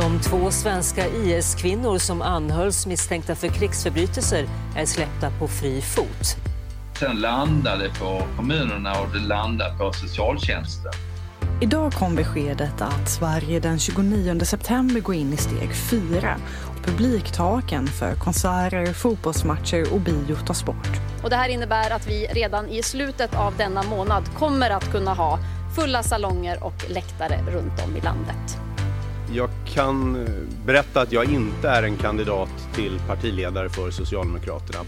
De två svenska IS-kvinnor som anhölls misstänkta för krigsförbrytelser är släppta på fri fot. Sen landade på kommunerna och det landade på socialtjänsten. Idag kom beskedet att Sverige den 29 september går in i steg 4. Publiktaken för konserter, fotbollsmatcher och bio tas bort. Och det här innebär att vi redan i slutet av denna månad kommer att kunna ha fulla salonger och läktare runt om i landet. Jag kan eh, berätta att jag inte är en kandidat till partiledare för Socialdemokraterna.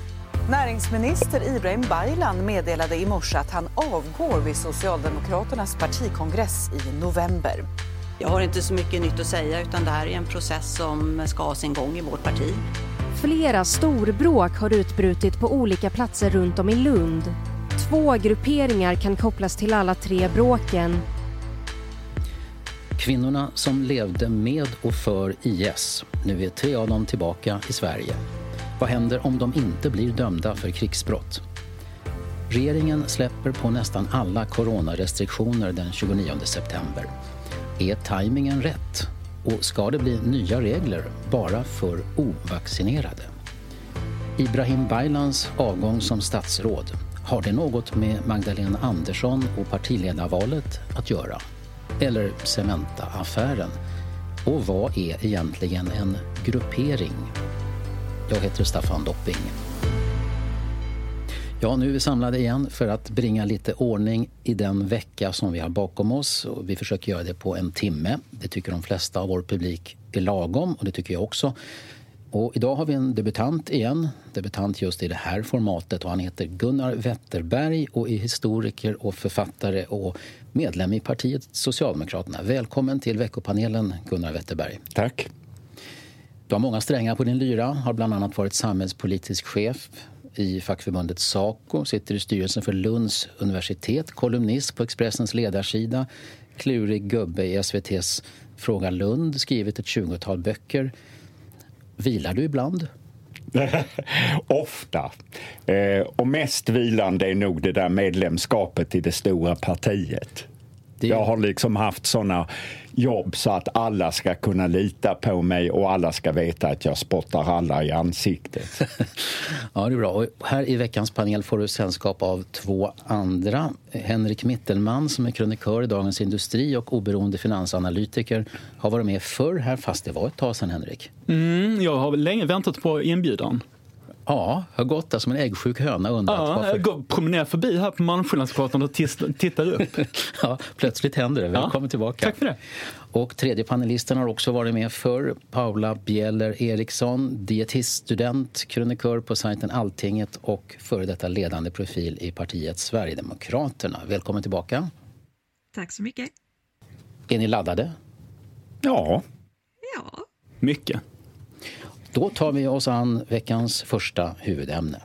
Näringsminister Ibrahim Baylan meddelade i morse att han avgår vid Socialdemokraternas partikongress i november. Jag har inte så mycket nytt att säga utan det här är en process som ska ha sin gång i vårt parti. Flera storbråk har utbrutit på olika platser runt om i Lund. Två grupperingar kan kopplas till alla tre bråken. Kvinnorna som levde med och för IS. Nu är tre av dem tillbaka i Sverige. Vad händer om de inte blir dömda för krigsbrott? Regeringen släpper på nästan alla coronarestriktioner den 29 september. Är tajmingen rätt? Och ska det bli nya regler bara för ovaccinerade? Ibrahim Baylans avgång som statsråd, har det något med Magdalena Andersson och partiledarvalet att göra? Eller Cementa-affären? Och vad är egentligen en gruppering? Jag heter Staffan Dopping. Ja, nu är vi samlade igen för att bringa lite ordning i den vecka som vi har bakom oss. Och vi försöker göra det på en timme. Det tycker de flesta av vår publik är lagom och det tycker jag också. Och idag har vi en debutant igen, debutant just i det här formatet och han heter Gunnar Wetterberg och är historiker och författare och medlem i partiet Socialdemokraterna. Välkommen till veckopanelen Gunnar Wetterberg. Tack. Du har många strängar på din lyra, har bland annat varit samhällspolitisk chef i fackförbundet Saco, sitter i styrelsen för Lunds universitet, kolumnist på Expressens ledarsida, klurig gubbe i SVTs Fråga Lund, skrivit ett 20-tal böcker. Vilar du ibland? Ofta. Eh, och mest vilande är nog det där medlemskapet i det stora partiet. Det... Jag har liksom haft såna jobb så att alla ska kunna lita på mig och alla ska veta att jag spottar alla i ansiktet. ja, det är bra. Och här i veckans panel får du sällskap av två andra. Henrik Mittelman som är krönikör i Dagens Industri och oberoende finansanalytiker har varit med förr här, fast det var ett tag sedan, Henrik. Mm, jag har länge väntat på inbjudan. Ja, har gått där som en äggsjuk höna undrat ja, varför... Jag går, promenerar förbi här på Malmskillnadsgatan och tittar upp. ja, plötsligt händer det. Välkommen ja, tillbaka. Tack för det. Och tredje panelisten har också varit med för Paula Bjeller Eriksson, dietiststudent, krönikör på sajten Alltinget och före detta ledande profil i partiet Sverigedemokraterna. Välkommen tillbaka. Tack så mycket. Är ni laddade? Ja. Ja. Mycket. Då tar vi oss an veckans första huvudämne.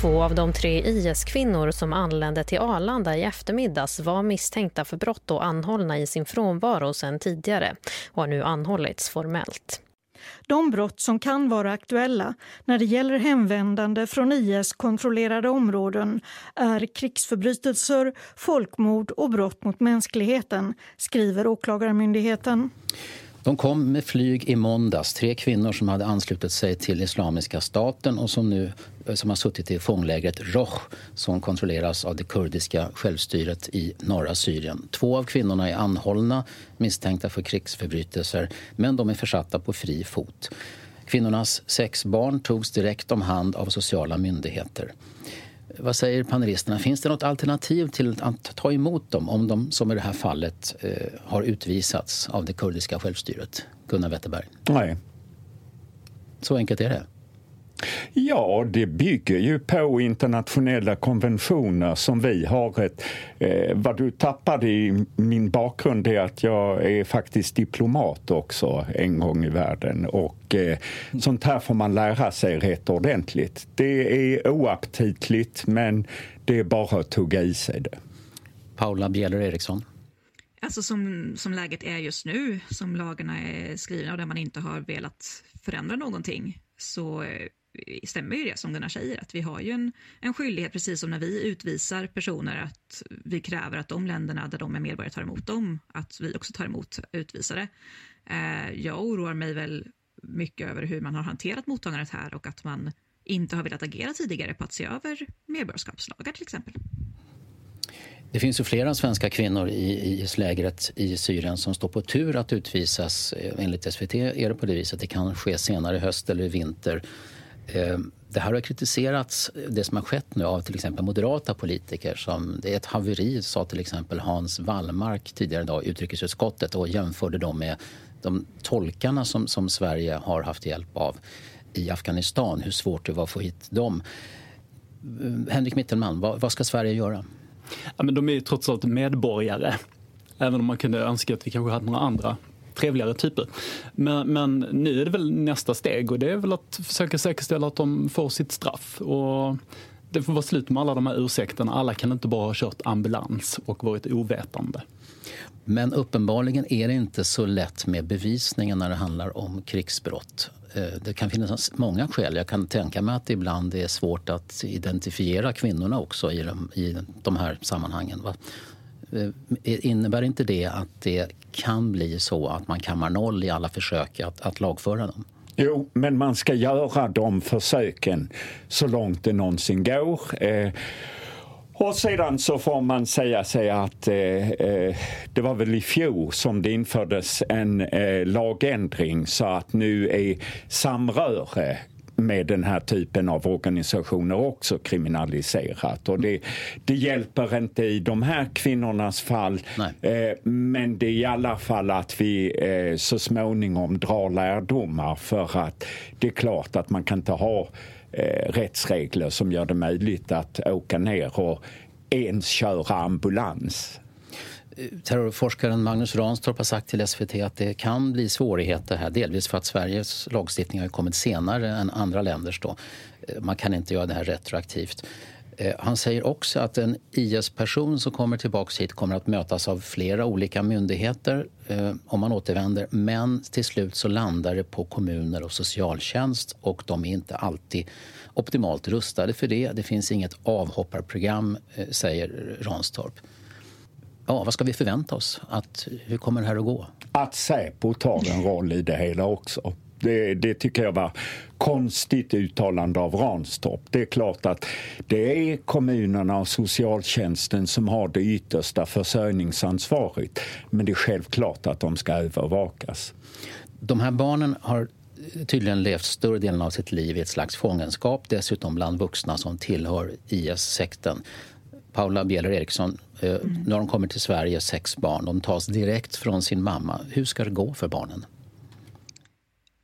Två av de tre IS-kvinnor som anlände till Arlanda i eftermiddags var misstänkta för brott och anhållna i sin frånvaro sedan tidigare och har nu anhållits formellt. De brott som kan vara aktuella när det gäller hemvändande från IS-kontrollerade områden är krigsförbrytelser, folkmord och brott mot mänskligheten, skriver Åklagarmyndigheten. De kom med flyg i måndags. Tre kvinnor som hade anslutit sig till Islamiska staten och som nu som har suttit i fånglägret Roj, som kontrolleras av det kurdiska självstyret i norra Syrien. Två av kvinnorna är anhållna misstänkta för krigsförbrytelser men de är försatta på fri fot. Kvinnornas sex barn togs direkt om hand av sociala myndigheter. Vad säger panelisterna? Finns det något alternativ till att ta emot dem om de, som i det här fallet, eh, har utvisats av det kurdiska självstyret? Gunnar Wetterberg? Nej. Så enkelt är det? Ja, det bygger ju på internationella konventioner som vi har. Ett, eh, vad du tappade i min bakgrund är att jag är faktiskt diplomat också en gång i världen och eh, sånt här får man lära sig rätt ordentligt. Det är oaptitligt men det är bara att tugga i sig det. Paula Bjeller Eriksson. Alltså som, som läget är just nu, som lagarna är skrivna och där man inte har velat förändra någonting, så eh, stämmer ju det som Gunnar säger, att vi har ju en, en skyldighet, precis som när vi utvisar personer, att vi kräver att de länderna där de är medborgare tar emot dem, att vi också tar emot utvisare. Eh, jag oroar mig väl mycket över hur man har hanterat mottagandet här och att man inte har velat agera tidigare på att se över medborgarskapslagar till exempel. Det finns ju flera svenska kvinnor i IS-lägret i Syrien som står på tur att utvisas. Eh, enligt SVT är det på det viset. Det kan ske senare i höst eller i vinter. Eh, det här har kritiserats, det som har skett nu, av till exempel moderata politiker. Som, det är ett haveri, sa till exempel Hans Wallmark tidigare idag i utrikesutskottet och jämförde dem med de tolkarna som, som Sverige har haft hjälp av i Afghanistan, hur svårt det var att få hit dem. Eh, Henrik Mittelman, vad, vad ska Sverige göra? Ja, men de är ju trots allt medborgare. Även om man kunde önska att vi kanske hade några andra trevligare typer. Men, men nu är det väl nästa steg och det är väl att försöka säkerställa att de får sitt straff. Och det får vara slut med alla de här ursäkterna. Alla kan inte bara ha kört ambulans och varit ovetande. Men uppenbarligen är det inte så lätt med bevisningen när det handlar om krigsbrott. Eh, det kan finnas många skäl. Jag kan tänka mig att det ibland är svårt att identifiera kvinnorna också i de, i de här sammanhangen. Va? Eh, innebär inte det att det kan bli så att man kammar noll i alla försök att, att lagföra dem? Jo, men man ska göra de försöken så långt det någonsin går. Eh, och sedan så får man säga sig att eh, eh, det var väl i fjol som det infördes en eh, lagändring så att nu är samröre med den här typen av organisationer också kriminaliserat. Och det, det hjälper inte i de här kvinnornas fall. Eh, men det är i alla fall att vi eh, så småningom drar lärdomar för att det är klart att man kan inte ha eh, rättsregler som gör det möjligt att åka ner och ens köra ambulans Terrorforskaren Magnus Ranstorp har sagt till SVT att det kan bli svårigheter här. Delvis för att Sveriges lagstiftning har kommit senare än andra länders. Då. Eh, man kan inte göra det här retroaktivt. Eh, han säger också att en IS-person som kommer tillbaka hit kommer att mötas av flera olika myndigheter eh, om man återvänder. Men till slut så landar det på kommuner och socialtjänst och de är inte alltid optimalt rustade för det. Det finns inget avhopparprogram, eh, säger Ranstorp. Ja, vad ska vi förvänta oss? Att, hur kommer det här att gå? Att Säpo tar en roll i det hela också. Det, det, tycker jag var konstigt uttalande av Ranstorp. Det är klart att det är kommunerna och socialtjänsten som har det yttersta försörjningsansvaret. Men det är självklart att de ska övervakas. De här barnen har tydligen levt större delen av sitt liv i ett slags fångenskap dessutom bland vuxna som tillhör IS-sekten. Paula Bjeller Eriksson, eh, mm. när de kommer till Sverige, sex barn, de tas direkt från sin mamma. Hur ska det gå för barnen?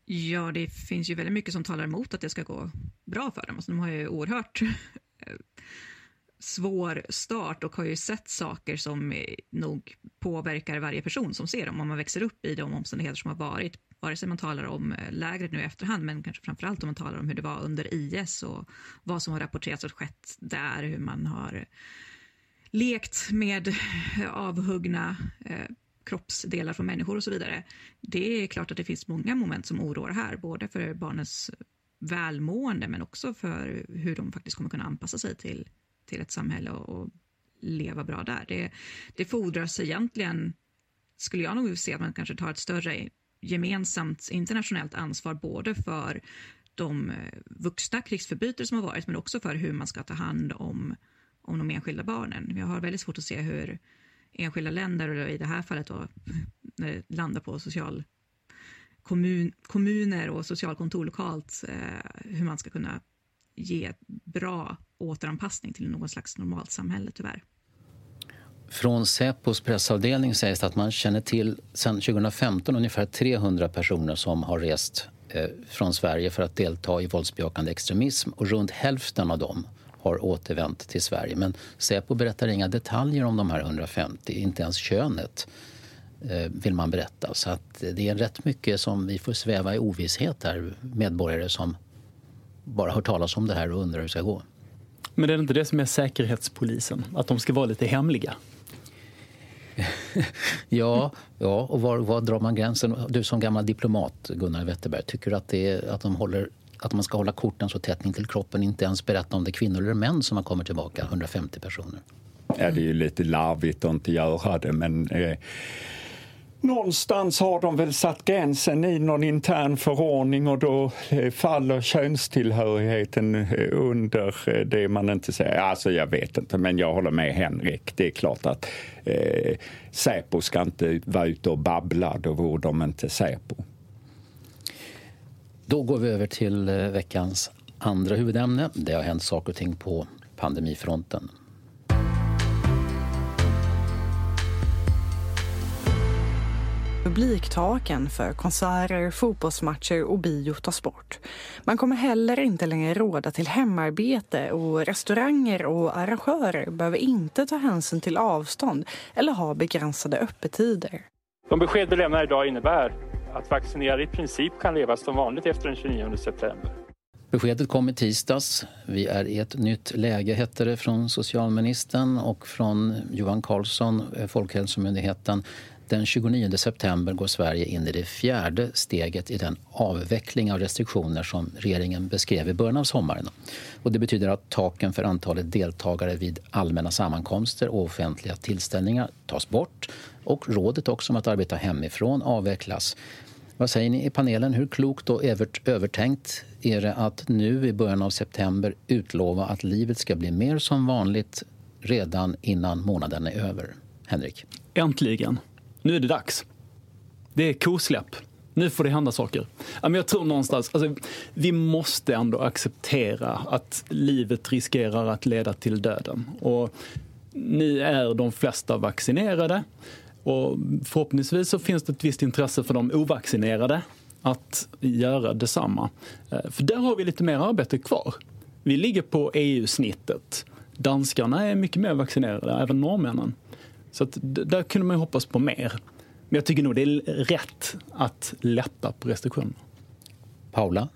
Ja, det finns ju väldigt mycket som talar emot att det ska gå bra för dem. Alltså, de har ju oerhört eh, svår start och har ju sett saker som nog påverkar varje person som ser dem om man växer upp i de omständigheter som har varit. Vare sig man talar om eh, lägret nu i efterhand, men kanske framförallt om man talar om hur det var under IS och vad som har rapporterats och skett där, hur man har eh, lekt med eh, avhuggna eh, kroppsdelar från människor och så vidare. Det är klart att det finns många moment som oroar här, både för barnens välmående men också för hur de faktiskt kommer kunna anpassa sig till, till ett samhälle och, och leva bra där. Det, det fordras egentligen, skulle jag nog se att man kanske tar ett större gemensamt internationellt ansvar både för de eh, vuxna krigsförbrytare som har varit men också för hur man ska ta hand om, om de enskilda barnen. Jag har väldigt svårt att se hur enskilda länder, och i det här fallet då, när det landar på social kommun, kommuner och socialkontor lokalt, eh, hur man ska kunna ge bra återanpassning till någon slags normalt samhälle tyvärr. Från Säpos pressavdelning sägs det att man känner till sedan 2015 ungefär 300 personer som har rest eh, från Sverige för att delta i våldsbejakande extremism och runt hälften av dem har återvänt till Sverige. Men Säpo berättar inga detaljer om de här 150, inte ens könet eh, vill man berätta. Så att det är rätt mycket som vi får sväva i ovisshet här, medborgare som bara hört talas om det här och undrar hur det ska gå. Men är inte det som är Säkerhetspolisen? Att de ska vara lite hemliga? ja, ja, och var, var drar man gränsen? Du som gammal diplomat, Gunnar Wetterberg, tycker du att, det är, att, de håller, att man ska hålla korten så tätt in till kroppen inte ens berätta om det är kvinnor eller män som har kommit tillbaka, 150 personer? Ja, det är ju lite larvigt att inte göra det, men eh, Någonstans har de väl satt gränsen i någon intern förordning och då eh, faller könstillhörigheten eh, under eh, det man inte säger. Alltså jag vet inte, men jag håller med Henrik. Det är klart att eh, Säpo ska inte vara ute och babbla, då vore de inte Säpo. Då går vi över till veckans andra huvudämne. Det har hänt saker och ting på pandemifronten. Publiktaken för konserter, fotbollsmatcher och bio tas bort. Man kommer heller inte längre råda till hemarbete och restauranger och arrangörer behöver inte ta hänsyn till avstånd eller ha begränsade öppettider. De besked vi lämnar idag innebär att vaccinerade i princip kan leva som vanligt efter den 29 september. Beskedet kom i tisdags. Vi är i ett nytt läge, hette det från socialministern och från Johan Carlsson, eh, Folkhälsomyndigheten. Den 29 september går Sverige in i det fjärde steget i den avveckling av restriktioner som regeringen beskrev i början av sommaren. Och det betyder att taken för antalet deltagare vid allmänna sammankomster och offentliga tillställningar tas bort och rådet också om att arbeta hemifrån avvecklas. Vad säger ni i panelen? Hur klokt och övertänkt är det att nu i början av september utlova att livet ska bli mer som vanligt redan innan månaden är över? Henrik? Äntligen nu är det dags. Det är kosläpp. Nu får det hända saker. Jag tror någonstans, alltså, vi måste ändå acceptera att livet riskerar att leda till döden. Och nu är de flesta vaccinerade och förhoppningsvis så finns det ett visst intresse för de ovaccinerade att göra detsamma. Eh, för där har vi lite mer arbete kvar. Vi ligger på EU-snittet. Danskarna är mycket mer vaccinerade, även norrmännen. Så att där kunde man hoppas på mer. Men jag tycker nog det är rätt att lätta på restriktionerna. Paula?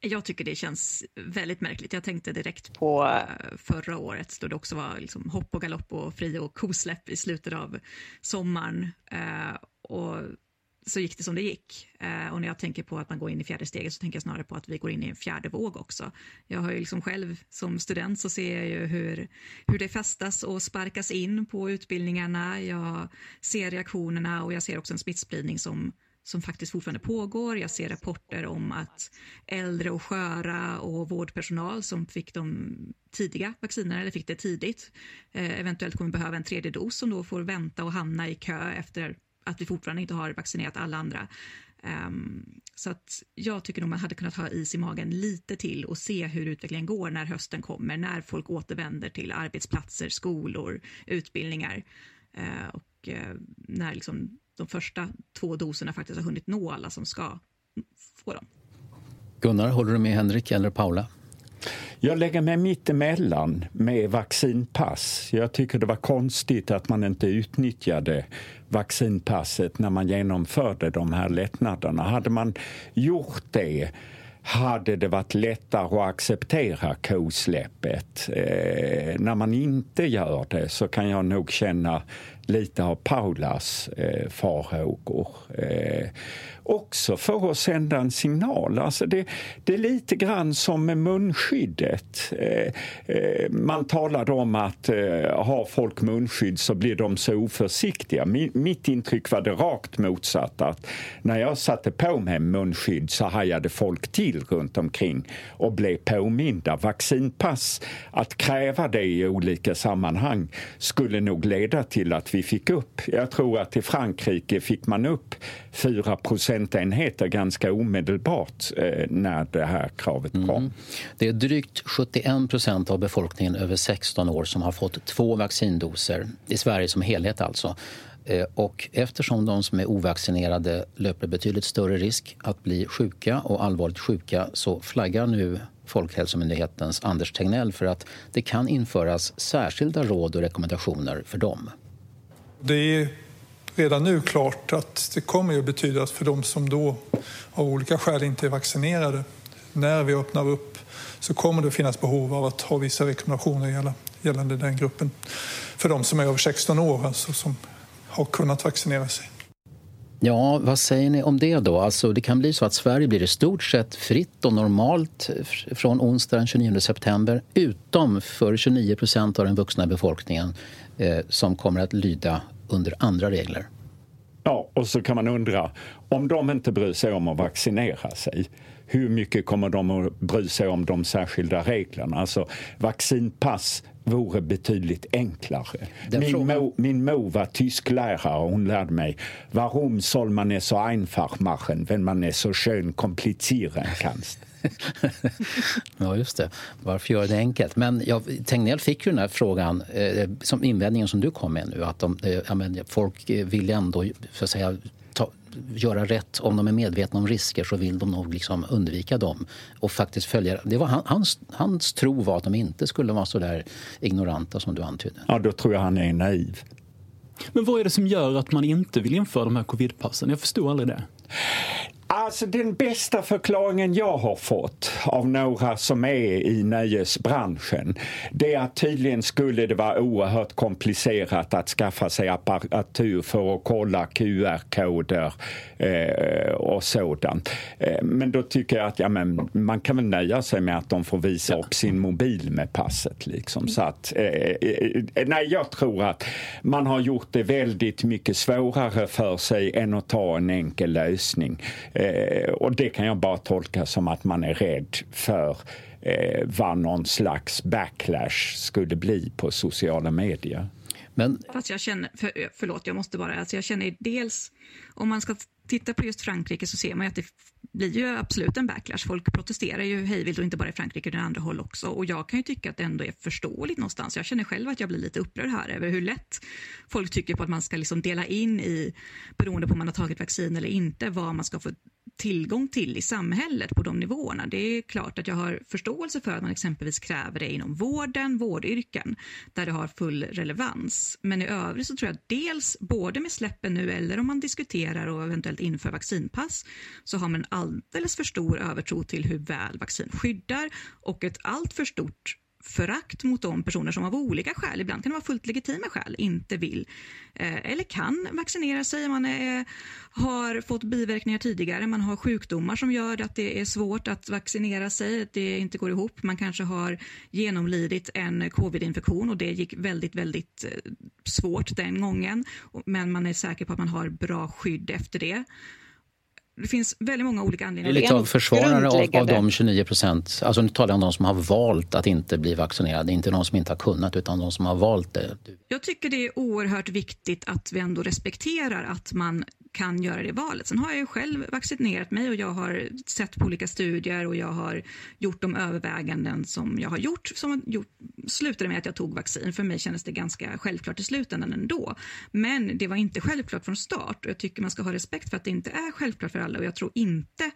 Jag tycker det känns väldigt märkligt. Jag tänkte direkt på eh, förra året då det också var liksom hopp och galopp och fri och kosläpp i slutet av sommaren. Eh, och så gick det som det gick. Eh, och när jag tänker på att man går in i fjärde steget så tänker jag snarare på att vi går in i en fjärde våg också. Jag har ju liksom själv som student så ser jag ju hur, hur det festas och sparkas in på utbildningarna. Jag ser reaktionerna och jag ser också en smittspridning som som faktiskt fortfarande pågår. Jag ser rapporter om att äldre och sköra och vårdpersonal som fick de tidiga vaccinerna eller fick det tidigt eh, eventuellt kommer behöva en tredje dos som då får vänta och hamna i kö efter att vi fortfarande inte har vaccinerat alla andra. Um, så att jag tycker nog man hade kunnat ha is i magen lite till och se hur utvecklingen går när hösten kommer, när folk återvänder till arbetsplatser, skolor, utbildningar uh, och uh, när liksom de första två doserna faktiskt har hunnit nå alla som ska få dem. Gunnar, håller du med Henrik eller Paula? Jag lägger mig mittemellan, med vaccinpass. Jag tycker det var konstigt att man inte utnyttjade vaccinpasset när man genomförde de här lättnaderna. Hade man gjort det hade det varit lättare att acceptera kosläppet. Eh, när man inte gör det så kan jag nog känna lite av Paulas eh, farhågor. Eh, också för att sända en signal. Alltså det, det är lite grann som med munskyddet. Eh, eh, man talade om att eh, har folk munskydd så blir de så oförsiktiga. Mitt intryck var det rakt motsatt. Att när jag satte på mig munskydd så hajade folk till runt omkring och blev påminda. Vaccinpass, att kräva det i olika sammanhang skulle nog leda till att vi fick upp, jag tror att i Frankrike fick man upp 4 procentenheter ganska omedelbart eh, när det här kravet kom. Mm. Det är drygt 71 procent av befolkningen över 16 år som har fått två vaccindoser, i Sverige som helhet alltså. Eh, och eftersom de som är ovaccinerade löper betydligt större risk att bli sjuka och allvarligt sjuka så flaggar nu Folkhälsomyndighetens Anders Tegnell för att det kan införas särskilda råd och rekommendationer för dem. Det är redan nu klart att det kommer att betyda att för de som då av olika skäl inte är vaccinerade, när vi öppnar upp så kommer det att finnas behov av att ha vissa rekommendationer gällande den gruppen. För de som är över 16 år, alltså som har kunnat vaccinera sig. Ja, vad säger ni om det då? Alltså, det kan bli så att Sverige blir i stort sett fritt och normalt från onsdag den 29 september utom för 29 procent av den vuxna befolkningen eh, som kommer att lyda under andra regler. Ja, och så kan man undra, om de inte bryr sig om att vaccinera sig hur mycket kommer de att bry sig om de särskilda reglerna? Alltså vaccinpass vore betydligt enklare. Min, mo, min mor var tysklärare och hon lärde mig Warum soll man es so einfach machen, wenn man es so schön komplizieren kannst? ja, just det. Varför göra det enkelt? Men jag, Tegnell fick ju den här frågan, eh, som invändningen som du kom med nu, att de, eh, men, folk vill ändå för att säga, ta, göra rätt. Om de är medvetna om risker så vill de nog liksom undvika dem och faktiskt följa. Det var hans, hans tro var att de inte skulle vara så där ignoranta som du antydde. Ja, då tror jag han är naiv. Men vad är det som gör att man inte vill införa de här covidpassen? Jag förstår aldrig det. Alltså den bästa förklaringen jag har fått av några som är i nöjesbranschen det är att tydligen skulle det vara oerhört komplicerat att skaffa sig apparatur för att kolla QR-koder eh, och sådant. Eh, men då tycker jag att ja, men man kan väl nöja sig med att de får visa ja. upp sin mobil med passet. Liksom. Så att, eh, eh, eh, nej, jag tror att man har gjort det väldigt mycket svårare för sig än att ta en enkel lösning. Eh, och det kan jag bara tolka som att man är rädd för eh, vad någon slags backlash skulle bli på sociala medier. Men... Fast jag känner, för, förlåt, jag måste bara, alltså jag känner dels, om man ska tittar på just Frankrike så ser man att det blir ju absolut en backlash. Folk protesterar ju hejvilt och inte bara i Frankrike utan andra håll också. Och jag kan ju tycka att det ändå är förståeligt någonstans. Jag känner själv att jag blir lite upprörd här över hur lätt folk tycker på att man ska liksom dela in i, beroende på om man har tagit vaccin eller inte, vad man ska få tillgång till i samhället på de nivåerna. Det är klart att jag har förståelse för att man exempelvis kräver det inom vården, vårdyrken, där det har full relevans. Men i övrigt så tror jag dels, både med släppen nu eller om man diskuterar och eventuellt inför vaccinpass, så har man en alldeles för stor övertro till hur väl vaccin skyddar och ett allt för stort förakt mot de personer som av olika skäl, ibland kan det vara fullt legitima skäl, inte vill eh, eller kan vaccinera sig. Man är, har fått biverkningar tidigare, man har sjukdomar som gör att det är svårt att vaccinera sig, att det inte går ihop. Man kanske har genomlidit en covid-infektion och det gick väldigt, väldigt eh, svårt den gången. Men man är säker på att man har bra skydd efter det. Det finns väldigt många olika anledningar. Det är lite av försvarare av, av de 29 procent. Alltså nu talar jag om de som har valt att inte bli vaccinerade. Inte de som inte har kunnat, utan de som har valt det. Jag tycker det är oerhört viktigt att vi ändå respekterar att man kan göra det valet. Sen har jag ju själv vaccinerat mig och jag har sett på olika studier och jag har gjort de överväganden som jag har gjort som har gjort, slutade med att jag tog vaccin. För mig kändes det ganska självklart i slutändan ändå. Men det var inte självklart från start och jag tycker man ska ha respekt för att det inte är självklart för alla och jag tror inte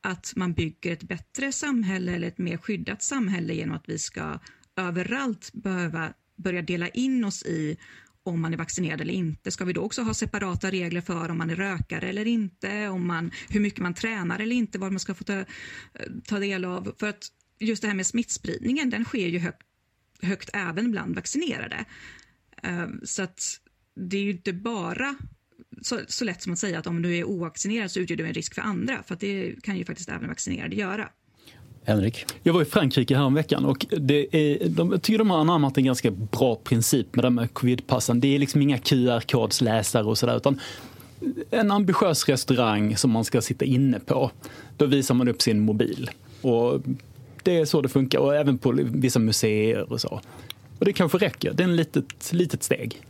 att man bygger ett bättre samhälle eller ett mer skyddat samhälle genom att vi ska överallt behöva börja dela in oss i om man är vaccinerad eller inte. Ska vi då också ha separata regler för om man är rökare eller inte, om man, hur mycket man tränar eller inte, vad man ska få ta, ta del av? För att just det här med smittspridningen, den sker ju högt, högt även bland vaccinerade. Eh, så att det är ju inte bara så, så lätt som att säga att om du är ovaccinerad så utgör du en risk för andra. För det kan ju faktiskt även vaccinerade göra. Henrik? Jag var i Frankrike här veckan och det är, de, jag tycker de har anammat en ganska bra princip med det med covidpassen. Det är liksom inga QR-kodsläsare och sådär utan en ambitiös restaurang som man ska sitta inne på. Då visar man upp sin mobil. Och det är så det funkar och även på vissa museer och så. Och det kanske räcker. Det är ett litet, litet steg.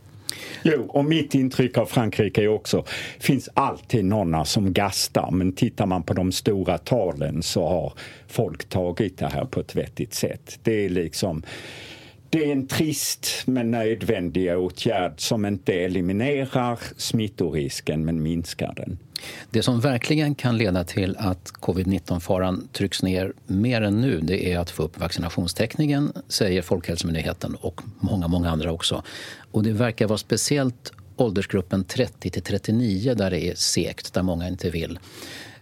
Jo, och mitt intryck av Frankrike är också, finns alltid några som gastar men tittar man på de stora talen så har folk tagit det här på ett vettigt sätt. Det är liksom det är en trist men nödvändig åtgärd som inte eliminerar smittorisken men minskar den. Det som verkligen kan leda till att covid-19-faran trycks ner mer än nu det är att få upp vaccinationstäckningen, säger Folkhälsomyndigheten och många, många andra också. Och det verkar vara speciellt åldersgruppen 30 till 39 där det är segt. där många inte vill.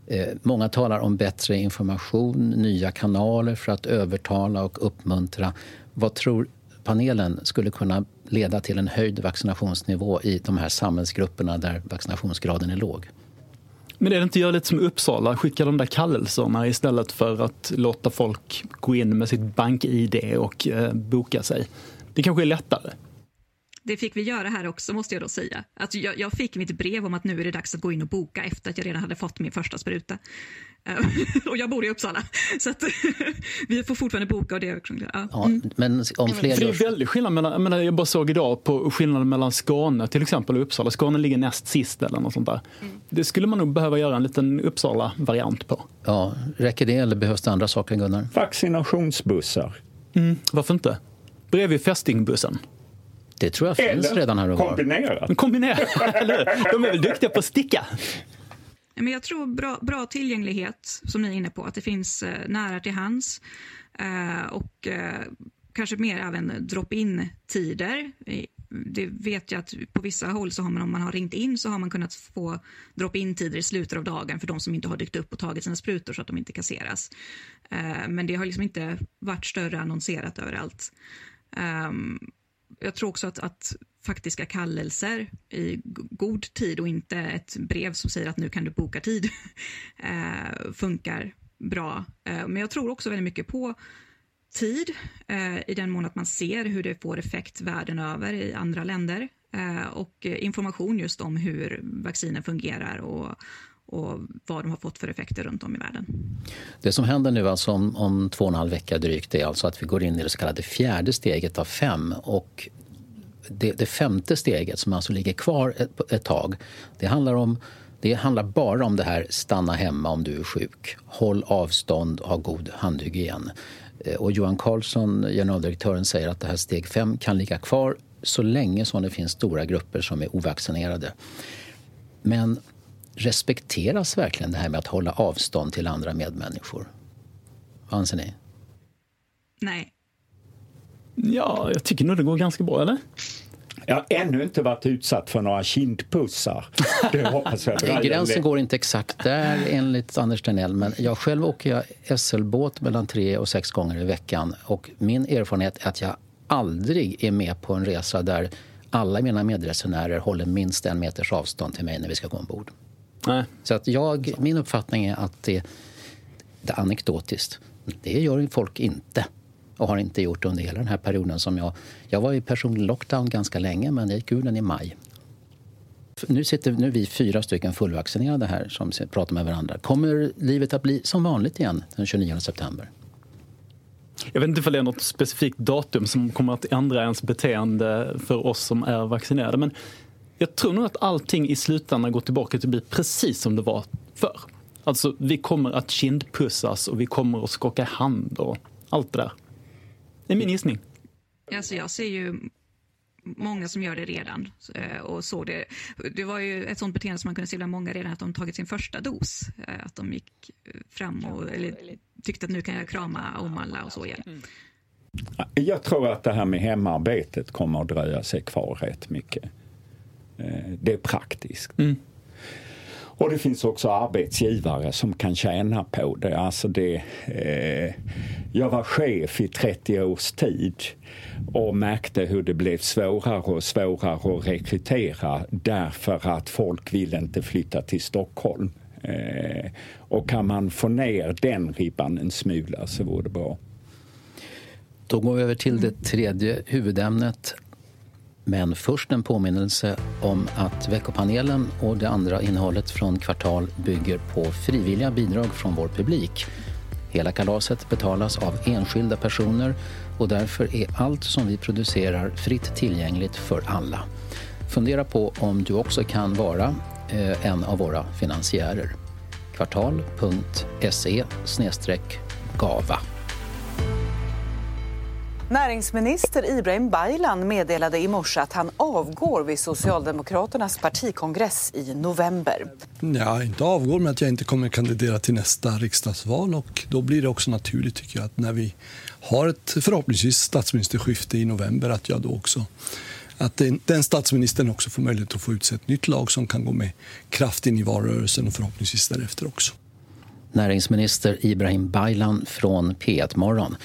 Eh, många talar om bättre information, nya kanaler för att övertala och uppmuntra. Vad tror panelen skulle kunna leda till en höjd vaccinationsnivå i de här samhällsgrupperna där vaccinationsgraden är låg? Men är det inte göra lite som Uppsala, skicka de där kallelserna istället för att låta folk gå in med sitt bank-id och eh, boka sig? Det kanske är lättare. Det fick vi göra här också måste jag då säga. Att jag, jag, fick mitt brev om att nu är det dags att gå in och boka efter att jag redan hade fått min första spruta. Och jag bor i Uppsala, så att vi får fortfarande boka. Och det, ja. Ja, men om fler det är väldigt skillnad mellan, jag, menar, jag bara såg idag på skillnaden mellan Skåne till exempel och Uppsala. Skåne ligger näst sist eller något sånt där. Mm. Det skulle man nog behöva göra en liten Uppsala-variant på. Ja, räcker det eller behövs det andra saker Gunnar? Vaccinationsbussar. Mm, varför inte? Bredvid fästingbussen. Det tror jag finns Eller redan här och var. Kombinerat. Kombinerat, eller De är väl duktiga på att sticka? Men jag tror bra, bra tillgänglighet, som ni är inne på, att det finns eh, nära till hands. Eh, och eh, kanske mer även drop-in tider. Det vet jag att på vissa håll så har man om man har ringt in så har man kunnat få drop-in tider i slutet av dagen för de som inte har dykt upp och tagit sina sprutor så att de inte kasseras. Eh, men det har liksom inte varit större annonserat överallt. Ehm, jag tror också att, att faktiska kallelser i god tid och inte ett brev som säger att nu kan du boka tid eh, funkar bra. Eh, men jag tror också väldigt mycket på tid eh, i den mån att man ser hur det får effekt världen över i andra länder eh, och information just om hur vaccinen fungerar och, och vad de har fått för effekter runt om i världen. Det som händer nu alltså om, om två och en halv vecka drygt är alltså att vi går in i det så kallade fjärde steget av fem. Och det, det femte steget, som alltså ligger kvar ett, ett tag, det handlar om det handlar bara om det här stanna hemma om du är sjuk. Håll avstånd och ha god handhygien. Eh, och Johan Carlsson, generaldirektören, säger att det här steg fem kan ligga kvar så länge som det finns stora grupper som är ovaccinerade. Men respekteras verkligen det här med att hålla avstånd till andra medmänniskor? Vad anser ni? Nej. Ja, jag tycker nog det går ganska bra, eller? Jag har ännu inte varit utsatt för några kindpussar. Det hoppas jag. Gränsen går inte exakt där enligt Anders Tegnell men jag själv åker jag SL-båt mellan tre och sex gånger i veckan och min erfarenhet är att jag aldrig är med på en resa där alla mina medresenärer håller minst en meters avstånd till mig när vi ska gå ombord. Nej. Så att jag, min uppfattning är att det, det är anekdotiskt. Det gör folk inte och har inte gjort under hela den här perioden som jag... Jag var i personlig lockdown ganska länge men jag gick ur den i maj. Nu sitter nu vi fyra stycken fullvaccinerade här som pratar med varandra. Kommer livet att bli som vanligt igen den 29 september? Jag vet inte om det är något specifikt datum som kommer att ändra ens beteende för oss som är vaccinerade. Men jag tror nog att allting i slutändan går tillbaka till att bli precis som det var förr. Alltså, vi kommer att kindpussas och vi kommer att skaka hand och allt det där. Det är min gissning. Alltså, jag ser ju många som gör det redan. Eh, och så det, det var ju ett sånt beteende som man kunde se bland många redan att de tagit sin första dos. Eh, att de gick eh, fram och eller, tyckte att nu kan jag krama om alla och så igen. Mm. Jag tror att det här med hemarbetet kommer att dröja sig kvar rätt mycket. Det är praktiskt. Mm. Och det finns också arbetsgivare som kan tjäna på det. Alltså det eh, Jag var chef i 30 års tid och märkte hur det blev svårare och svårare att rekrytera därför att folk vill inte flytta till Stockholm. Eh, och kan man få ner den ribban en smula så vore det bra. Då går vi över till det tredje huvudämnet. Men först en påminnelse om att veckopanelen och det andra innehållet från Kvartal bygger på frivilliga bidrag från vår publik. Hela kalaset betalas av enskilda personer och därför är allt som vi producerar fritt tillgängligt för alla. Fundera på om du också kan vara eh, en av våra finansiärer. Kvartal.se gava. Näringsminister Ibrahim Baylan meddelade i morse att han avgår vid Socialdemokraternas partikongress i november. Ja, inte avgår, men att jag inte kommer kandidera till nästa riksdagsval. Och då blir det också naturligt tycker jag att när vi har ett förhoppningsvis statsministerskifte i november att jag då också att den statsministern också får möjlighet att få utse ett nytt lag som kan gå med kraft in i valrörelsen och förhoppningsvis därefter också. Näringsminister Ibrahim Baylan från P1 Morgon.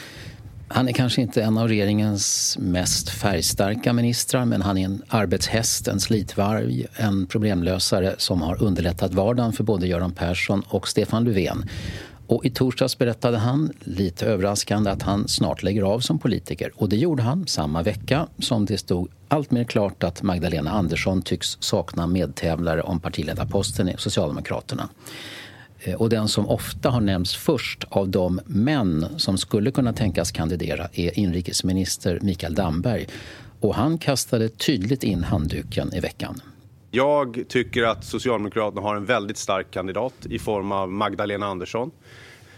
Han är kanske inte en av regeringens mest färgstarka ministrar men han är en arbetshäst, en slitvarg, en problemlösare som har underlättat vardagen för både Göran Persson och Stefan Löfven. Och I torsdags berättade han, lite överraskande, att han snart lägger av som politiker. Och Det gjorde han samma vecka som det stod allt mer klart att Magdalena Andersson tycks sakna medtävlare om partiledarposten i Socialdemokraterna. Eh, och den som ofta har nämnts först av de män som skulle kunna tänkas kandidera är inrikesminister Mikael Damberg. Och han kastade tydligt in handduken i veckan. Jag tycker att Socialdemokraterna har en väldigt stark kandidat i form av Magdalena Andersson.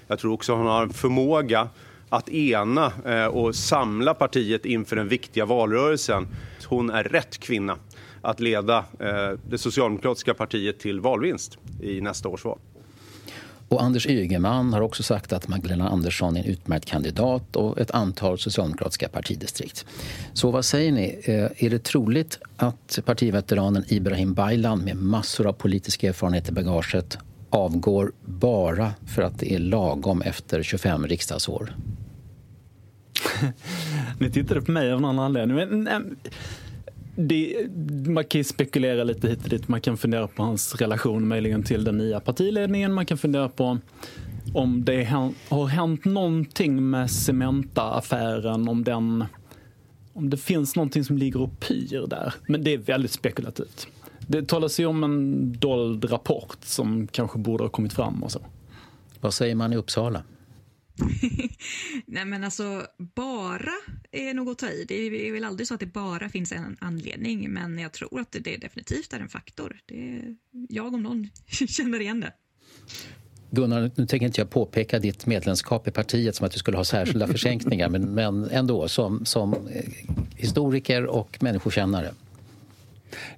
Jag tror också att hon har en förmåga att ena eh, och samla partiet inför den viktiga valrörelsen. Hon är rätt kvinna att leda eh, det socialdemokratiska partiet till valvinst i nästa års val. Och Anders Ygeman har också sagt att Magdalena Andersson är en utmärkt kandidat och ett antal socialdemokratiska partidistrikt. Så vad säger ni? Eh, är det troligt att partiveteranen Ibrahim Baylan med massor av politisk erfarenhet i bagaget avgår bara för att det är lagom efter 25 riksdagsår? Ni tittade på mig av någon anledning. Men, det, man kan ju spekulera lite hit och dit. Man kan fundera på hans relation möjligen till den nya partiledningen. Man kan fundera på om det har hänt någonting med Cementa-affären, om, den, om det finns någonting som ligger och pyr där. Men det är väldigt spekulativt. Det talas ju om en dold rapport som kanske borde ha kommit fram och så. Vad säger man i Uppsala? Nej men alltså bara är nog att ta i. Det är väl aldrig så att det bara finns en anledning men jag tror att det definitivt är en faktor. Det är, jag om någon känner igen det. Gunnar, nu tänker inte jag påpeka ditt medlemskap i partiet som att du skulle ha särskilda försänkningar men, men ändå som, som eh, historiker och människokännare.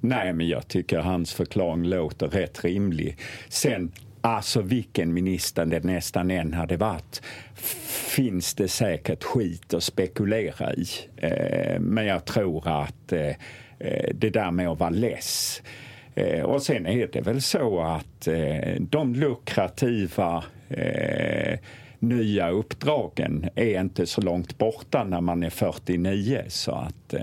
Nej, men jag tycker hans förklaring låter rätt rimlig. Sen Alltså vilken minister det nästan än hade varit finns det säkert skit att spekulera i. Eh, men jag tror att eh, eh, det där med att vara less och sen är det väl så att de lukrativa nya uppdragen är inte så långt borta när man är 49. Så att,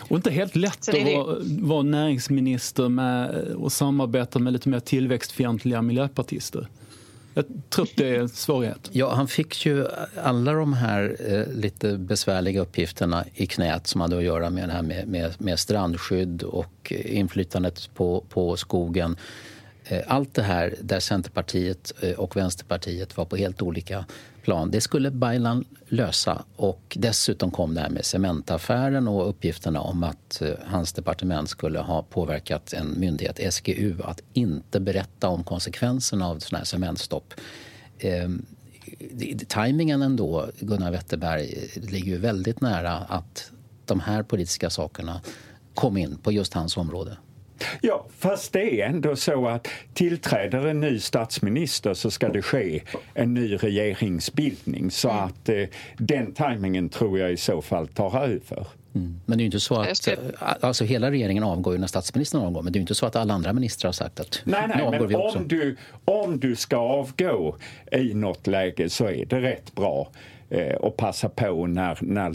och inte helt lätt att vara, vara näringsminister med, och samarbeta med lite mer tillväxtfientliga miljöpartister. Jag tror att det är en svårighet. Ja, han fick ju alla de här eh, lite besvärliga uppgifterna i knät som hade att göra med, det här med, med, med strandskydd och inflytandet på, på skogen. Eh, allt det här där Centerpartiet eh, och Vänsterpartiet var på helt olika plan. Det skulle Baylan lösa. Och dessutom kom det här med Cementaffären och uppgifterna om att eh, hans departement skulle ha påverkat en myndighet, SGU, att inte berätta om konsekvenserna av sådana här cementstopp. Ehm, tajmingen ändå, Gunnar Wetterberg, ligger ju väldigt nära att de här politiska sakerna kom in på just hans område. Ja, fast det är ändå så att tillträder en ny statsminister så ska det ske en ny regeringsbildning. Så mm. att eh, den tajmingen tror jag i så fall tar över. Mm. Men det är ju inte så att... Alltså hela regeringen avgår ju när statsministern avgår, men det är ju inte så att alla andra ministrar har sagt att nej, nej, nu avgår men vi också. Om du, om du ska avgå i något läge så är det rätt bra eh, att passa på när, när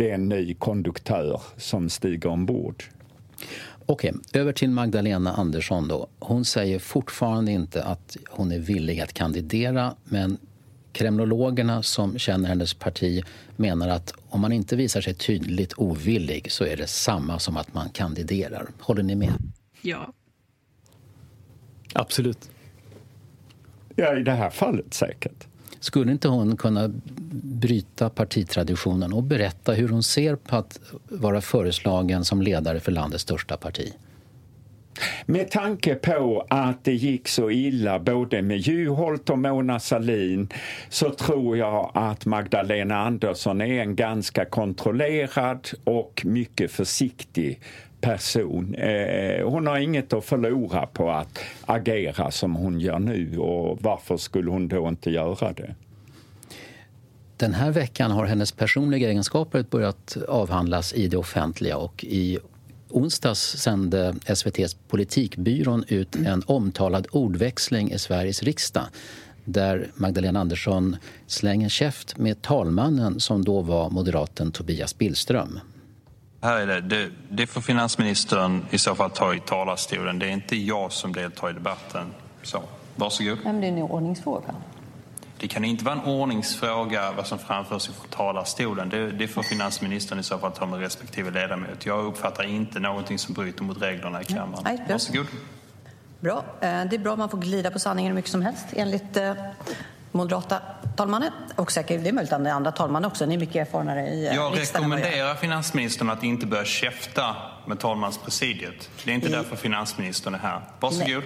det är en ny konduktör som stiger ombord. Okej, över till Magdalena Andersson då. Hon säger fortfarande inte att hon är villig att kandidera, men kremlologerna som känner hennes parti menar att om man inte visar sig tydligt ovillig så är det samma som att man kandiderar. Håller ni med? Ja. Absolut. Ja, i det här fallet säkert. Skulle inte hon kunna bryta partitraditionen och berätta hur hon ser på att vara föreslagen som ledare för landets största parti? Med tanke på att det gick så illa både med Juholt och Mona Sahlin så tror jag att Magdalena Andersson är en ganska kontrollerad och mycket försiktig person. Eh, hon har inget att förlora på att agera som hon gör nu och varför skulle hon då inte göra det? Den här veckan har hennes personliga egenskaper börjat avhandlas i det offentliga och i onsdags sände SVTs Politikbyrån ut en omtalad ordväxling i Sveriges riksdag där Magdalena Andersson slänger käft med talmannen som då var moderaten Tobias Billström. Här är det. det. Det får finansministern i så fall ta i talarstolen. Det är inte jag som deltar i debatten. Så, varsågod. Men det är en ordningsfråga. Det kan inte vara en ordningsfråga vad som framförs från talarstolen. Det, det får finansministern i så fall ta med respektive ledamot. Jag uppfattar inte någonting som bryter mot reglerna i kammaren. Nej. Varsågod. Bra. Eh, Det är bra man får glida på sanningen hur mycket som helst enligt eh, moderata talmannen. Och säkert, det är möjligt att är andra talmän också. Ni är mycket erfarnare i eh, Jag vad jag rekommenderar finansministern att inte börja käfta med talmanspresidiet. Det är inte därför finansministern är här. Varsågod.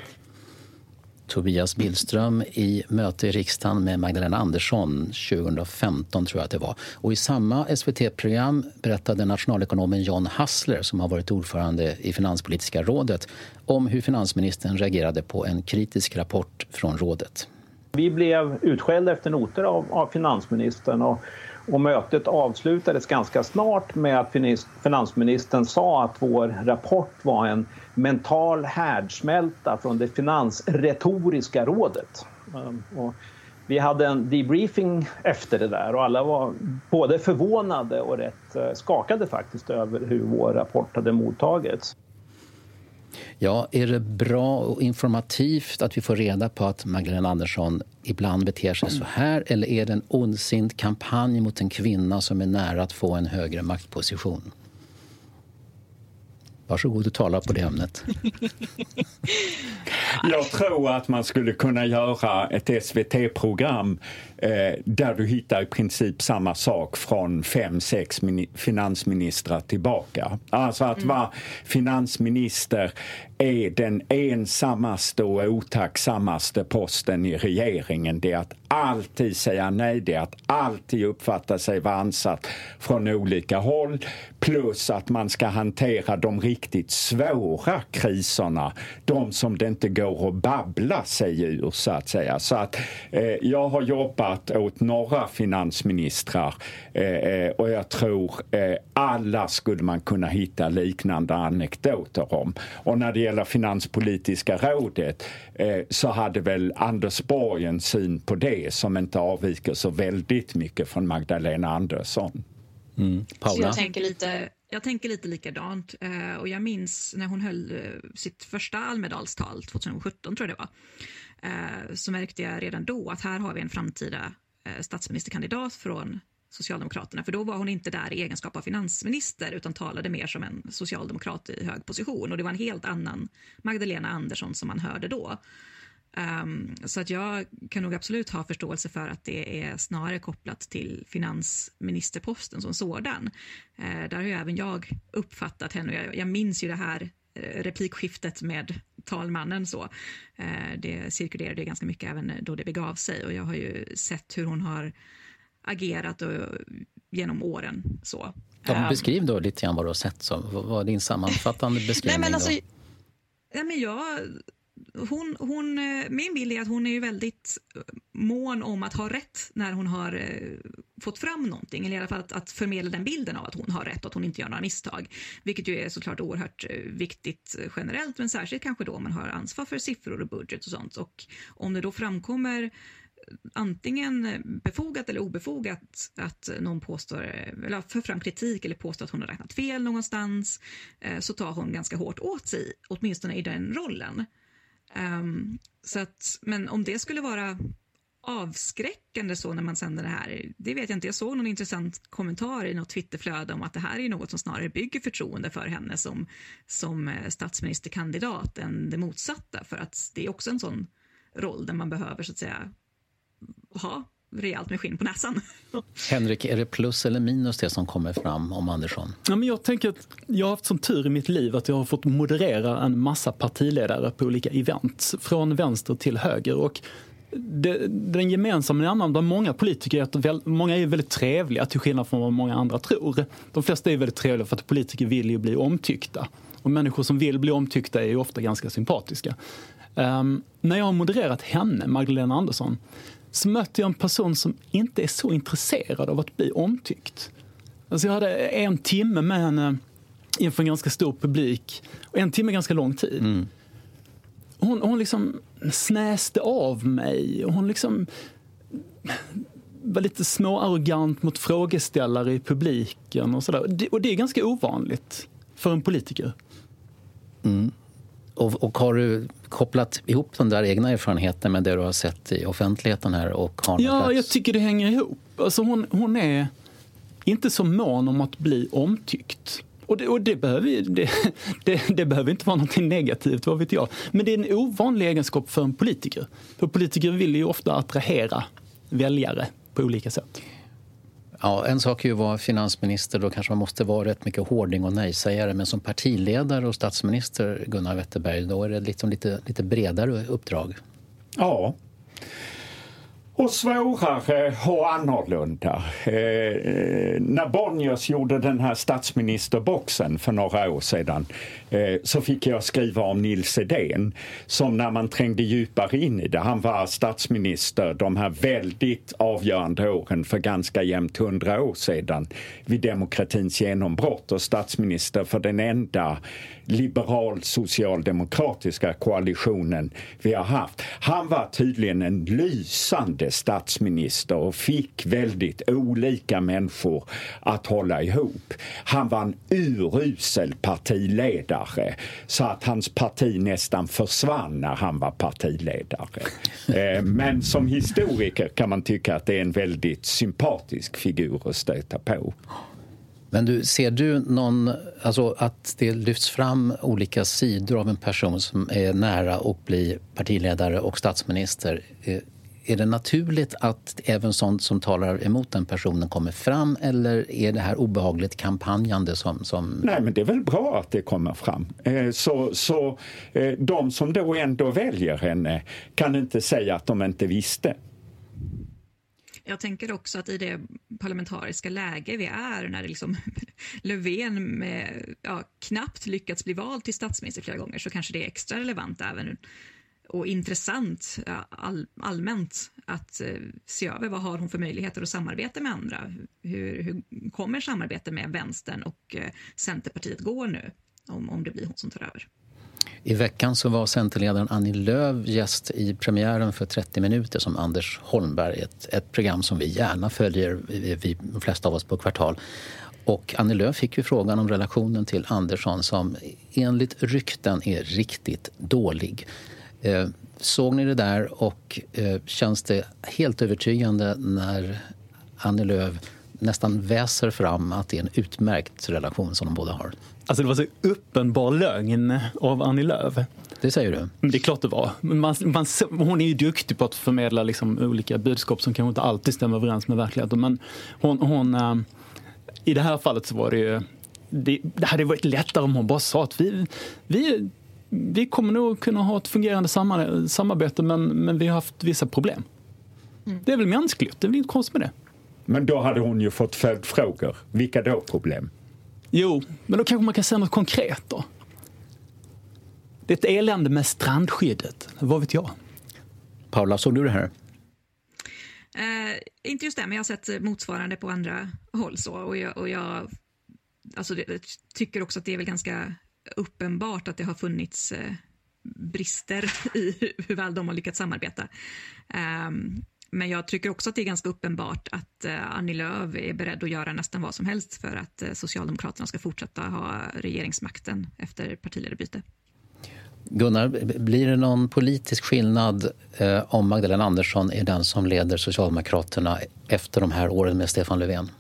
Tobias Billström i möte i riksdagen med Magdalena Andersson 2015 tror jag att det var. Och i samma SVT-program berättade nationalekonomen John Hassler som har varit ordförande i Finanspolitiska rådet om hur finansministern reagerade på en kritisk rapport från rådet. Vi blev utskällda efter noter av, av finansministern och, och mötet avslutades ganska snart med att finansministern sa att vår rapport var en mental härdsmälta från det finansretoriska rådet. Ehm, och vi hade en debriefing efter det där och alla var både förvånade och rätt eh, skakade faktiskt över hur vår rapport hade mottagits. Ja, är det bra och informativt att vi får reda på att Magdalena Andersson ibland beter sig så här eller är det en ondsint kampanj mot en kvinna som är nära att få en högre maktposition? Varsågod och tala på det ämnet. Jag tror att man skulle kunna göra ett SVT-program eh, där du hittar i princip samma sak från fem, sex mini- finansministrar tillbaka. Alltså att vara finansminister är den ensammaste och otacksammaste posten i regeringen. Det är att alltid säga nej, det är att alltid uppfatta sig vara ansatt från olika håll. Plus att man ska hantera de riktigt svåra kriserna. De som det inte går att babbla sig ur, så att säga. Så att eh, jag har jobbat åt några finansministrar eh, eh och jag tror eh, alla skulle man kunna hitta liknande anekdoter om. Och när det gäller Finanspolitiska rådet eh, så hade väl Anders Borg en syn på det som inte avviker så väldigt mycket från Magdalena Andersson. Mm. Paula? Så jag tänker lite, jag tänker lite likadant. Eh, och jag minns när hon höll eh, sitt första Almedalstal 2017 tror jag det var. Eh, så märkte jag redan då att här har vi en framtida statsministerkandidat från Socialdemokraterna. För då var hon inte där i egenskap av finansminister utan talade mer som en socialdemokrat i hög position. Och det var en helt annan Magdalena Andersson som man hörde då. Um, så att jag kan nog absolut ha förståelse för att det är snarare kopplat till finansministerposten som sådan. Uh, där har ju även jag uppfattat henne. Jag, jag minns ju det här eh, replikskiftet med talmannen. så. Uh, det cirkulerade ganska mycket även då det begav sig och jag har ju sett hur hon har agerat och, genom åren. Så. Ja, ehm. beskriv då lite grann vad du har sett. Så. Vad är din sammanfattande beskrivning? Nej, men alltså, nej, men jag hon, hon, eh, min bild är att hon är väldigt eh, mån om att ha rätt när hon har eh, fått fram någonting. Eller i alla fall att, att förmedla den bilden av att hon har rätt och att hon inte gör några misstag. Vilket ju är såklart oerhört viktigt generellt men särskilt kanske då om man har ansvar för siffror och budget och sånt. Och om det då framkommer antingen befogat eller obefogat att någon påstår, eller för fram kritik eller påstår att hon har räknat fel någonstans eh, så tar hon ganska hårt åt sig, åtminstone i den rollen. Um, så att, men om det skulle vara avskräckande så när man sänder det här, det vet jag inte. Jag såg någon intressant kommentar i något Twitterflöde om att det här är något som snarare bygger förtroende för henne som, som eh, statsministerkandidat än det motsatta. För att det är också en sån roll där man behöver så att säga ha rejält med skinn på näsan. Henrik, är det plus eller minus det som kommer fram om Andersson? Ja, men jag tänker att jag har haft sån tur i mitt liv att jag har fått moderera en massa partiledare på olika event, från vänster till höger. Och det, den gemensamma nämnaren bland många politiker är att väl, många är väldigt trevliga till skillnad från vad många andra tror. De flesta är väldigt trevliga för att politiker vill ju bli omtyckta. Och människor som vill bli omtyckta är ju ofta ganska sympatiska. Um, när jag har modererat henne, Magdalena Andersson, så mötte jag en person som inte är så intresserad av att bli omtyckt. Alltså jag hade en timme med henne inför en ganska stor publik. Och en timme är ganska lång tid. Mm. Hon, hon liksom snäste av mig och hon liksom var lite småarrogant mot frågeställare i publiken och sådär. Och det är ganska ovanligt för en politiker. Mm. Och, och, har du kopplat ihop den där egna erfarenheten med det du har sett i offentligheten här? Och har ja, slags... jag tycker det hänger ihop. Alltså hon, hon är inte så mån om att bli omtyckt. Och det, och det, behöver, det, det, det, behöver inte vara något negativt, vad vet jag. Men det är en ovanlig egenskap för en politiker. För politiker vill ju ofta attrahera väljare på olika sätt. Ja, en sak är ju att vara finansminister. Då kanske man måste vara rätt mycket hårding och nej-sägare. Men som partiledare och statsminister, Gunnar Wetterberg, då är det liksom lite, lite bredare uppdrag. Ja, och svårare och annorlunda. Eh, eh, när Bonniers gjorde den här statsministerboxen för några år sedan eh, så fick jag skriva om Nils Edén som när man trängde djupare in i det, han var statsminister de här väldigt avgörande åren för ganska jämnt hundra år sedan vid demokratins genombrott och statsminister för den enda liberal socialdemokratiska koalitionen vi har haft. Han var tydligen en lysande statsminister och fick väldigt olika människor att hålla ihop. Han var en urusel partiledare så att hans parti nästan försvann när han var partiledare. Eh, men som historiker kan man tycka att det är en väldigt sympatisk figur att stöta på. Men du, ser du någon, alltså att det lyfts fram olika sidor av en person som är nära att bli partiledare och statsminister? Eh, är det naturligt att även sånt som talar emot den personen kommer fram eller är det här obehagligt kampanjande som... som... Nej, men det är väl bra att det kommer fram. Eh, så, så eh, de som då ändå väljer henne kan inte säga att de inte visste. Jag tänker också att i det parlamentariska läge vi är när liksom Löfven med, ja, knappt lyckats bli vald till statsminister flera gånger så kanske det är extra relevant även och intressant all, allmänt att eh, se över vad har hon för möjligheter att samarbeta med andra. Hur, hur kommer samarbetet med vänstern och eh, Centerpartiet gå nu om, om det blir hon som tar över? I veckan så var Centerledaren Annie Lööf gäst i premiären för 30 minuter som Anders Holmberg. Ett, ett program som vi gärna följer, vi, vi, de flesta av oss på Kvartal. Och Annie Lööf fick ju frågan om relationen till Andersson som enligt rykten är riktigt dålig. Eh, såg ni det där och eh, känns det helt övertygande när Annie Lööf nästan väser fram att det är en utmärkt relation som de båda har? Alltså det var så uppenbar lögn av Annie Lööf. Det säger du? Det är klart det var. Man, man, hon är ju duktig på att förmedla liksom olika budskap som kanske inte alltid stämmer överens med verkligheten. Men hon, hon äh, i det här fallet så var det ju... Det, det hade varit lättare om hon bara sa att vi, vi, vi kommer nog kunna ha ett fungerande samarbete men, men vi har haft vissa problem. Mm. Det är väl mänskligt, det är väl inget konstigt med det. Men då hade hon ju fått följdfrågor. Vilka då problem? Jo, men då kanske man kan säga något konkret då. Det är ett elände med strandskyddet, vad vet jag? Paula, såg du det här? Eh, inte just det, men jag har sett motsvarande på andra håll. Så, och jag, och jag alltså det, tycker också att det är väl ganska uppenbart att det har funnits eh, brister i hur väl de har lyckats samarbeta. Um, men jag tycker också att det är ganska uppenbart att eh, Annie Lööf är beredd att göra nästan vad som helst för att eh, Socialdemokraterna ska fortsätta ha regeringsmakten efter partiledarbyte. Gunnar, blir det någon politisk skillnad eh, om Magdalena Andersson är den som leder Socialdemokraterna efter de här åren med Stefan Löfven?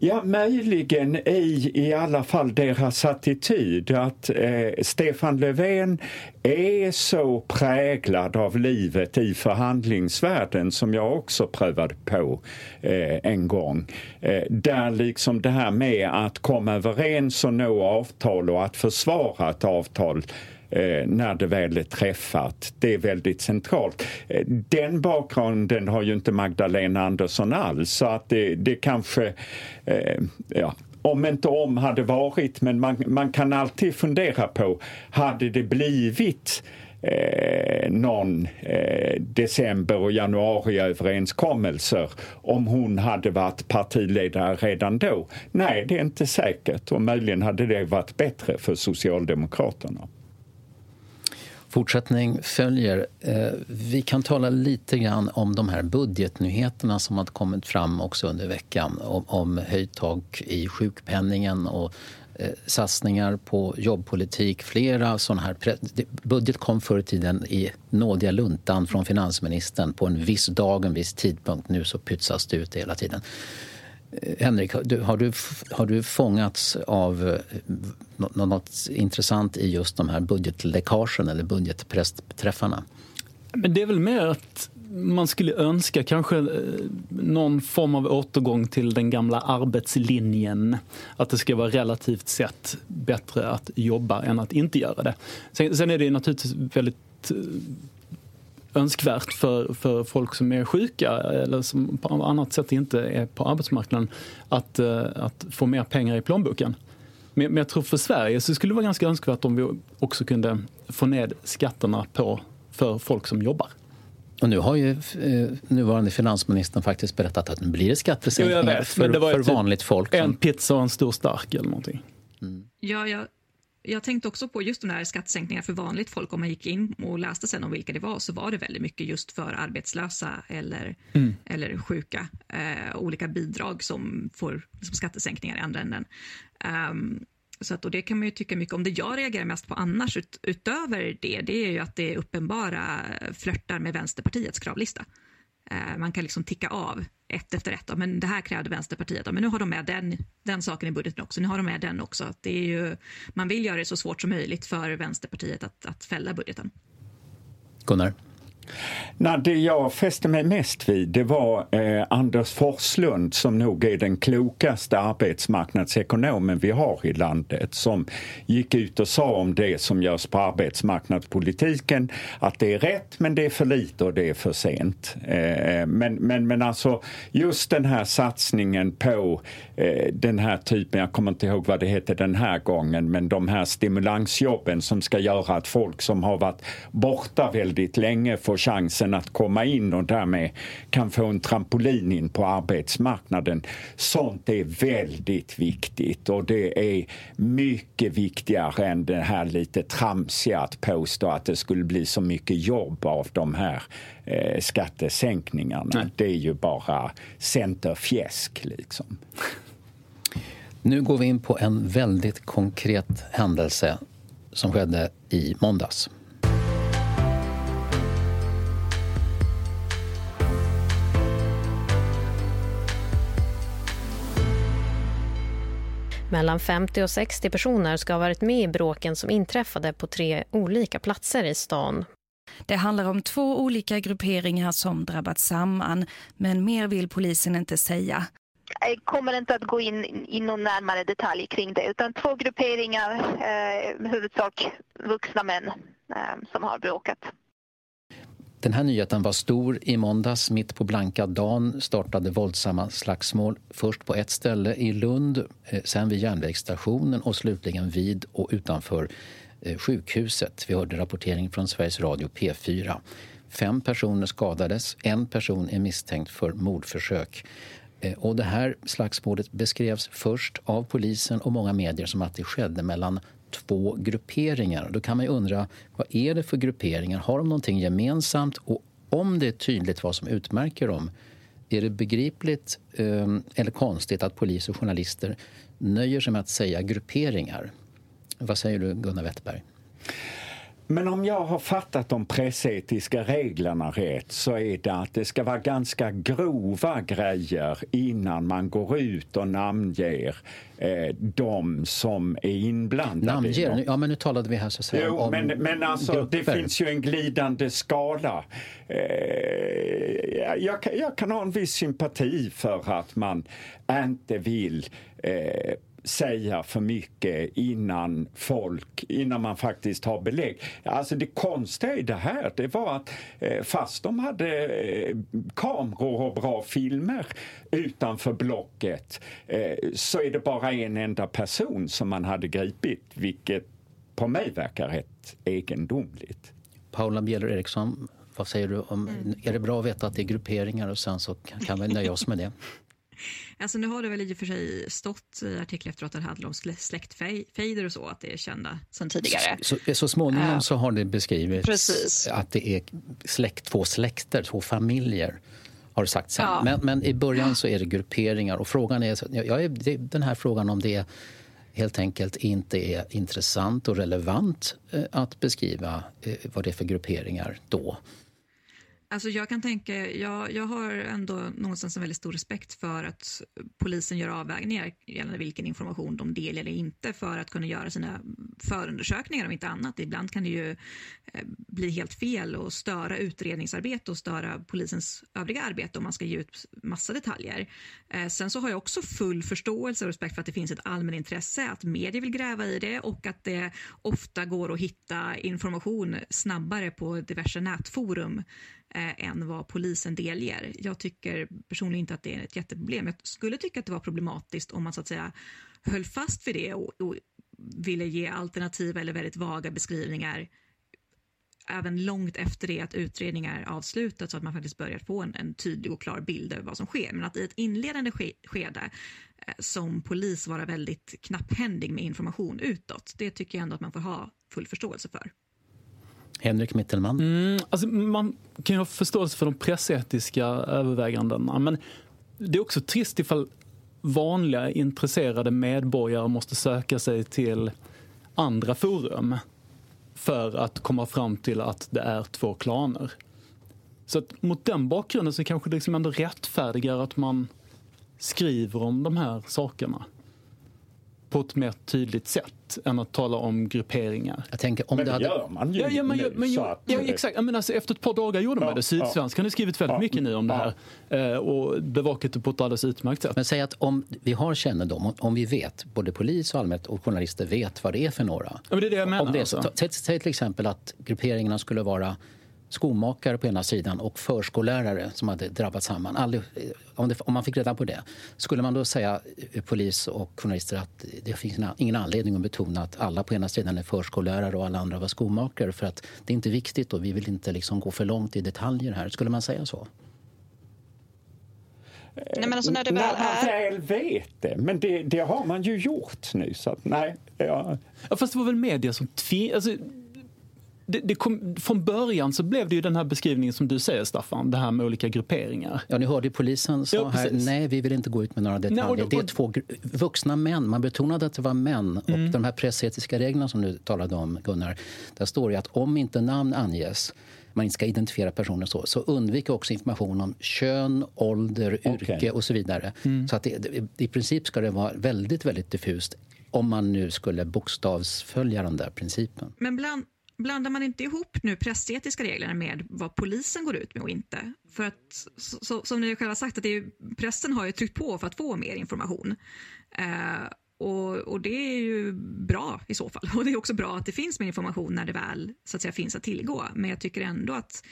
Ja, möjligen i i alla fall deras attityd att eh, Stefan Löfven är så präglad av livet i förhandlingsvärlden som jag också prövade på eh, en gång. Eh, där liksom det här med att komma överens och nå avtal och att försvara ett avtal eh, Eh, när det väl är träffat. Det är väldigt centralt. Eh, den bakgrunden har ju inte Magdalena Andersson alls så att det, det kanske, eh, ja, om inte om hade varit, men man, man kan alltid fundera på, hade det blivit eh, någon eh, december och januariöverenskommelser om hon hade varit partiledare redan då? Nej, det är inte säkert och möjligen hade det varit bättre för Socialdemokraterna. Fortsättning följer. Eh, vi kan tala lite grann om de här budgetnyheterna som har kommit fram också under veckan. Om, om höjt tak i sjukpenningen och eh, satsningar på jobbpolitik. Flera sådana här... Budget kom förr i tiden i nådiga luntan från finansministern på en viss dag, en viss tidpunkt. Nu så pytsas det ut hela tiden. Eh, Henrik, har du, har du fångats av något intressant i just de här budgetläckagen eller budgetpressträffarna? Men det är väl mer att man skulle önska kanske eh, någon form av återgång till den gamla arbetslinjen. Att det ska vara relativt sett bättre att jobba än att inte göra det. Sen, sen är det naturligtvis väldigt eh, önskvärt för, för folk som är sjuka eller som på annat sätt inte är på arbetsmarknaden att, eh, att få mer pengar i plånboken. Men, men jag tror för Sverige så skulle det vara ganska önskvärt om vi också kunde få ned skatterna på, för folk som jobbar. Och nu har ju eh, nuvarande finansministern faktiskt berättat att nu blir det skattesänkningar för, för typ vanligt folk. En pizza och en stor stark eller någonting. Mm. Ja, jag jag tänkte också på just de där skattesänkningar för vanligt folk. Om man gick in och läste sen om vilka det var så var det väldigt mycket just för arbetslösa eller, mm. eller sjuka. Eh, olika bidrag som får liksom, skattesänkningar i andra änden. Um, så att, och det kan man ju tycka mycket om. Det jag reagerar mest på annars ut, utöver det, det är ju att det är uppenbara flörtar med Vänsterpartiets kravlista. Eh, man kan liksom ticka av ett efter ett. Men det här krävde Vänsterpartiet. Men nu har de med den, den saken i budgeten också. Nu har de med den också. Det är ju, man vill göra det så svårt som möjligt för Vänsterpartiet att, att fälla budgeten. Gunnar? Nej, det jag fäste mig mest vid det var eh, Anders Forslund som nog är den klokaste arbetsmarknadsekonomen vi har i landet som gick ut och sa om det som görs på arbetsmarknadspolitiken att det är rätt men det är för lite och det är för sent. Eh, men, men, men alltså just den här satsningen på eh, den här typen, jag kommer inte ihåg vad det heter den här gången, men de här stimulansjobben som ska göra att folk som har varit borta väldigt länge får få chansen att komma in och därmed kan få en trampolin in på arbetsmarknaden. Sånt är väldigt viktigt och det är mycket viktigare än det här lite tramsiga att påstå att det skulle bli så mycket jobb av de här eh, skattesänkningarna. Nej. Det är ju bara centerfjäsk liksom. Nu går vi in på en väldigt konkret händelse som skedde i måndags. Mellan 50 och 60 personer ska ha varit med i bråken som inträffade på tre olika platser i stan. Det handlar om två olika grupperingar som drabbat samman, men mer vill polisen inte säga. Jag kommer inte att gå in i någon närmare detalj kring det utan två grupperingar, eh, huvudsak vuxna män eh, som har bråkat. Den här nyheten var stor i måndags. Mitt på blanka dagen startade våldsamma slagsmål. Först på ett ställe i Lund, eh, sen vid järnvägsstationen och slutligen vid och utanför eh, sjukhuset. Vi hörde rapportering från Sveriges Radio P4. Fem personer skadades. En person är misstänkt för mordförsök. Eh, och det här slagsmålet beskrevs först av polisen och många medier som att det skedde mellan två grupperingar. Då kan man undra, vad är det för grupperingar? Har de någonting gemensamt? Och om det är tydligt vad som utmärker dem, är det begripligt ehm, eller konstigt att polis och journalister nöjer sig med att säga grupperingar? Vad säger du, Gunnar Wetterberg? Men om jag har fattat de pressetiska reglerna rätt så är det att det ska vara ganska grova grejer innan man går ut och namnger eh, de som är inblandade. Namnger? Ja, men nu talade vi här så att säga jo, om men, men alltså grupper. det finns ju en glidande skala. Eh, jag, jag, kan ha en viss sympati för att man inte vill eh, säga för mycket innan folk, innan man faktiskt har belägg. Alltså det konstiga i det här, det var att eh, fast de hade eh, kameror och bra filmer utanför blocket eh, så är det bara en enda person som man hade gripit, vilket på mig verkar rätt egendomligt. Paula Bjeller Eriksson, vad säger du om, mm. är det bra att veta att det är grupperingar och sen så kan vi nöja oss med det? Alltså nu har det väl i och för sig stått i artiklar efteråt att det handlar om släktfejder och så, att det är kända sedan tidigare. Så, så, så småningom uh, så har det beskrivits precis. att det är släkt, två släkter, två familjer har det sagts. Ja. Men, men, i början så är det grupperingar och frågan är, jag är den här frågan om det helt enkelt inte är intressant och relevant eh, att beskriva eh, vad det är för grupperingar då. Alltså jag kan tänka, jag, jag har ändå någonstans en väldigt stor respekt för att polisen gör avvägningar gällande vilken information de delar eller inte för att kunna göra sina förundersökningar om inte annat. Ibland kan det ju eh, bli helt fel och störa utredningsarbete och störa polisens övriga arbete om man ska ge ut massa detaljer. Eh, sen så har jag också full förståelse och respekt för att det finns ett allmänintresse, att medier vill gräva i det och att det ofta går att hitta information snabbare på diverse nätforum eh, än vad polisen delger. Jag tycker personligen inte att det är ett jätteproblem. Jag skulle tycka att det var problematiskt om man så att säga höll fast vid det och, och ville ge alternativa eller väldigt vaga beskrivningar även långt efter det att utredningar avslutats så att man faktiskt börjar få en, en, tydlig och klar bild över vad som sker. Men att i ett inledande ske, skede eh, som polis vara väldigt knapphändig med information utåt, det tycker jag ändå att man får ha full förståelse för. Henrik Mittelman? Mm, alltså man kan ju ha förståelse för de pressetiska övervägandena men det är också trist ifall vanliga intresserade medborgare måste söka sig till andra forum för att komma fram till att det är två klaner. Så att mot den bakgrunden så kanske det liksom ändå rättfärdigar att man skriver om de här sakerna på ett mer tydligt sätt än att tala om grupperingar. Jag tänker, om men det, hade... gör man ju ja, ja, men, men, ja, ja, exakt. Menar, alltså, efter ett par dagar gjorde man det. Sydsvenskan ja. har skrivit väldigt ja. mycket nu om det här eh, och bevakat det på ett alldeles utmärkt sätt. Men säg att om vi har kännedom, om vi vet, både polis och allmänhet och journalister vet vad det är för några. Ja, men det är det jag menar. Om det, alltså. säg till exempel att grupperingarna skulle vara skomakare på ena sidan och förskollärare som hade drabbats samman. Aldrig, om, det, om, man fick reda på det, skulle man då säga eh, polis och journalister att det finns ingen anledning att betona att alla på ena sidan är förskollärare och alla andra var skomakare för att det är inte viktigt och vi vill inte liksom gå för långt i detaljer här. Skulle man säga så? Nej, men alltså när det väl när man väl vet det. Men det, det, har man ju gjort nu. Så att, nej, ja. ja, fast det var väl media som tvingade... Alltså, det, det kom, från början så blev det ju den här beskrivningen som du säger Staffan, det här med olika grupperingar. Ja, ni hörde ju polisen sa ja, här, nej vi vill inte gå ut med några detaljer. Nej, då, det är två vuxna män, man betonade att det var män. Mm. Och de här pressetiska reglerna som du talade om Gunnar, där står det att om inte namn anges man inte ska identifiera personer så, så undvik också information om kön, ålder, yrke okay. och så vidare. Mm. Så att det, i princip ska det vara väldigt, väldigt diffust om man nu skulle bokstavsfölja den där principen. Men bland, blandar man inte ihop nu pressetiska reglerna med vad polisen går ut med och inte? För att, så, som ni själva sagt, att det är, pressen har ju tryckt på för att få mer information. Eh, och, och, det är ju bra i så fall. Och det är också bra att det finns mer information när det väl så att säga, finns att tillgå. Men jag tycker ändå att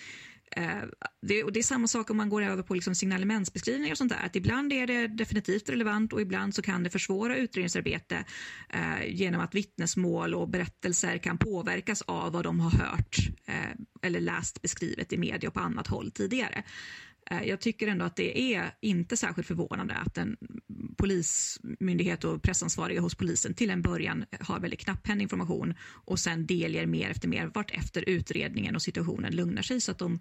Eh, det, och det är samma sak om man går över på liksom signalementsbeskrivningar och sånt där. Att ibland är det definitivt relevant och ibland så kan det försvåra utredningsarbete eh, genom att vittnesmål och berättelser kan påverkas av vad de har hört eh, eller läst beskrivet i media och på annat håll tidigare. Eh, jag tycker ändå att det är inte särskilt förvånande att en polismyndighet och pressansvariga hos polisen till en början har väldigt knapphändig information och sen delger mer efter mer vart efter utredningen och situationen lugnar sig så att de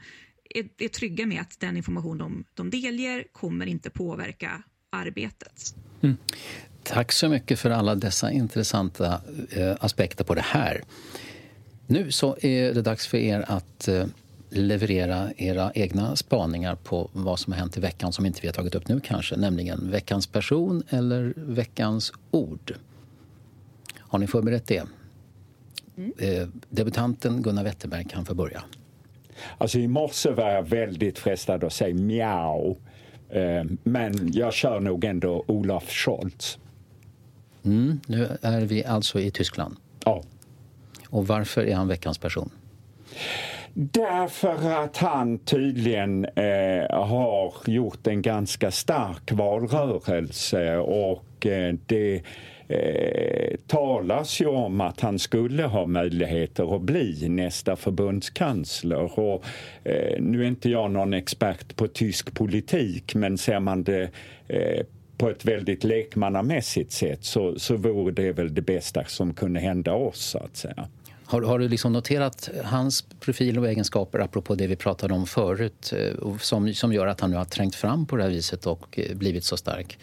är, är trygga med att den information de, de delger kommer inte påverka arbetet. Mm. Tack så mycket för alla dessa intressanta eh, aspekter på det här. Nu så är det dags för er att eh, leverera era egna spaningar på vad som har hänt i veckan som inte vi har tagit upp nu kanske, nämligen veckans person eller veckans ord. Har ni förberett det? Mm. Eh, debutanten Gunnar Wetterberg kan få börja. Alltså i morse var jag väldigt frestad att säga miau. Eh, men jag kör nog ändå Olaf Scholz. Mm, nu är vi alltså i Tyskland. Ja. Och varför är han veckans person? Därför att han tydligen eh, har gjort en ganska stark valrörelse och eh, det eh, talas ju om att han skulle ha möjligheter att bli nästa förbundskansler. Och, eh, nu är inte jag någon expert på tysk politik men ser man det eh, på ett väldigt lekmannamässigt sätt så, så vore det väl det bästa som kunde hända oss så att säga. Har, har, du liksom noterat hans profil och egenskaper apropå det vi pratade om förut eh, som, som gör att han nu har trängt fram på det här viset och eh, blivit så stark?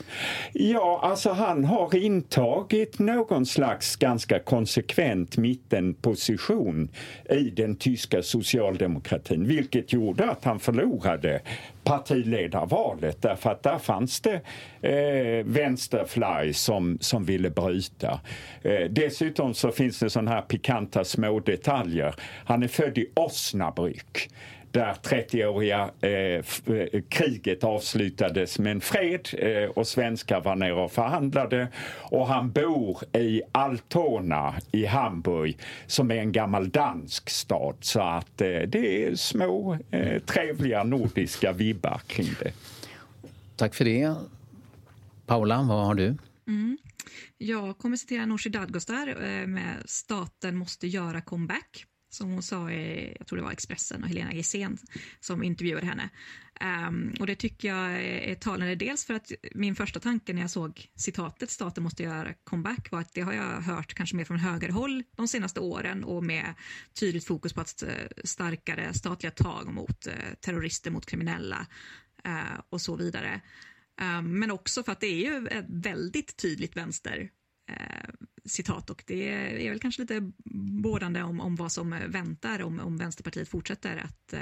Ja, alltså han har intagit någon slags ganska konsekvent mittenposition i den tyska socialdemokratin vilket gjorde att han förlorade partiledarvalet därför att där fanns det eh, vänsterfly som, som ville bryta. Eh, dessutom så finns det sådana här pikanta små detaljer. Han är född i Osnabrück där 30-åriga eh, eh, kriget avslutades med en fred eh, och svenskar var nere och förhandlade. Och han bor i Altona i Hamburg som är en gammal dansk stad. Så att eh, det är små eh, trevliga nordiska vibbar kring det. Tack för det. Paula, vad har du? Mm. Jag kommer citera Nooshi Dadgostar eh, med “Staten måste göra comeback” som hon sa i, jag tror det var Expressen och Helena Gissén som intervjuade henne. Um, och det tycker jag är talande dels för att min första tanke när jag såg citatet staten måste göra comeback var att det har jag hört kanske mer från högerhåll de senaste åren och med tydligt fokus på att eh, starkare statliga tag mot uh, terrorister, mot kriminella uh, och så vidare. Um, men också för att det är ju ett väldigt tydligt vänster Eh, citat och det är väl kanske lite bådande om, om vad som väntar om, om Vänsterpartiet fortsätter att eh,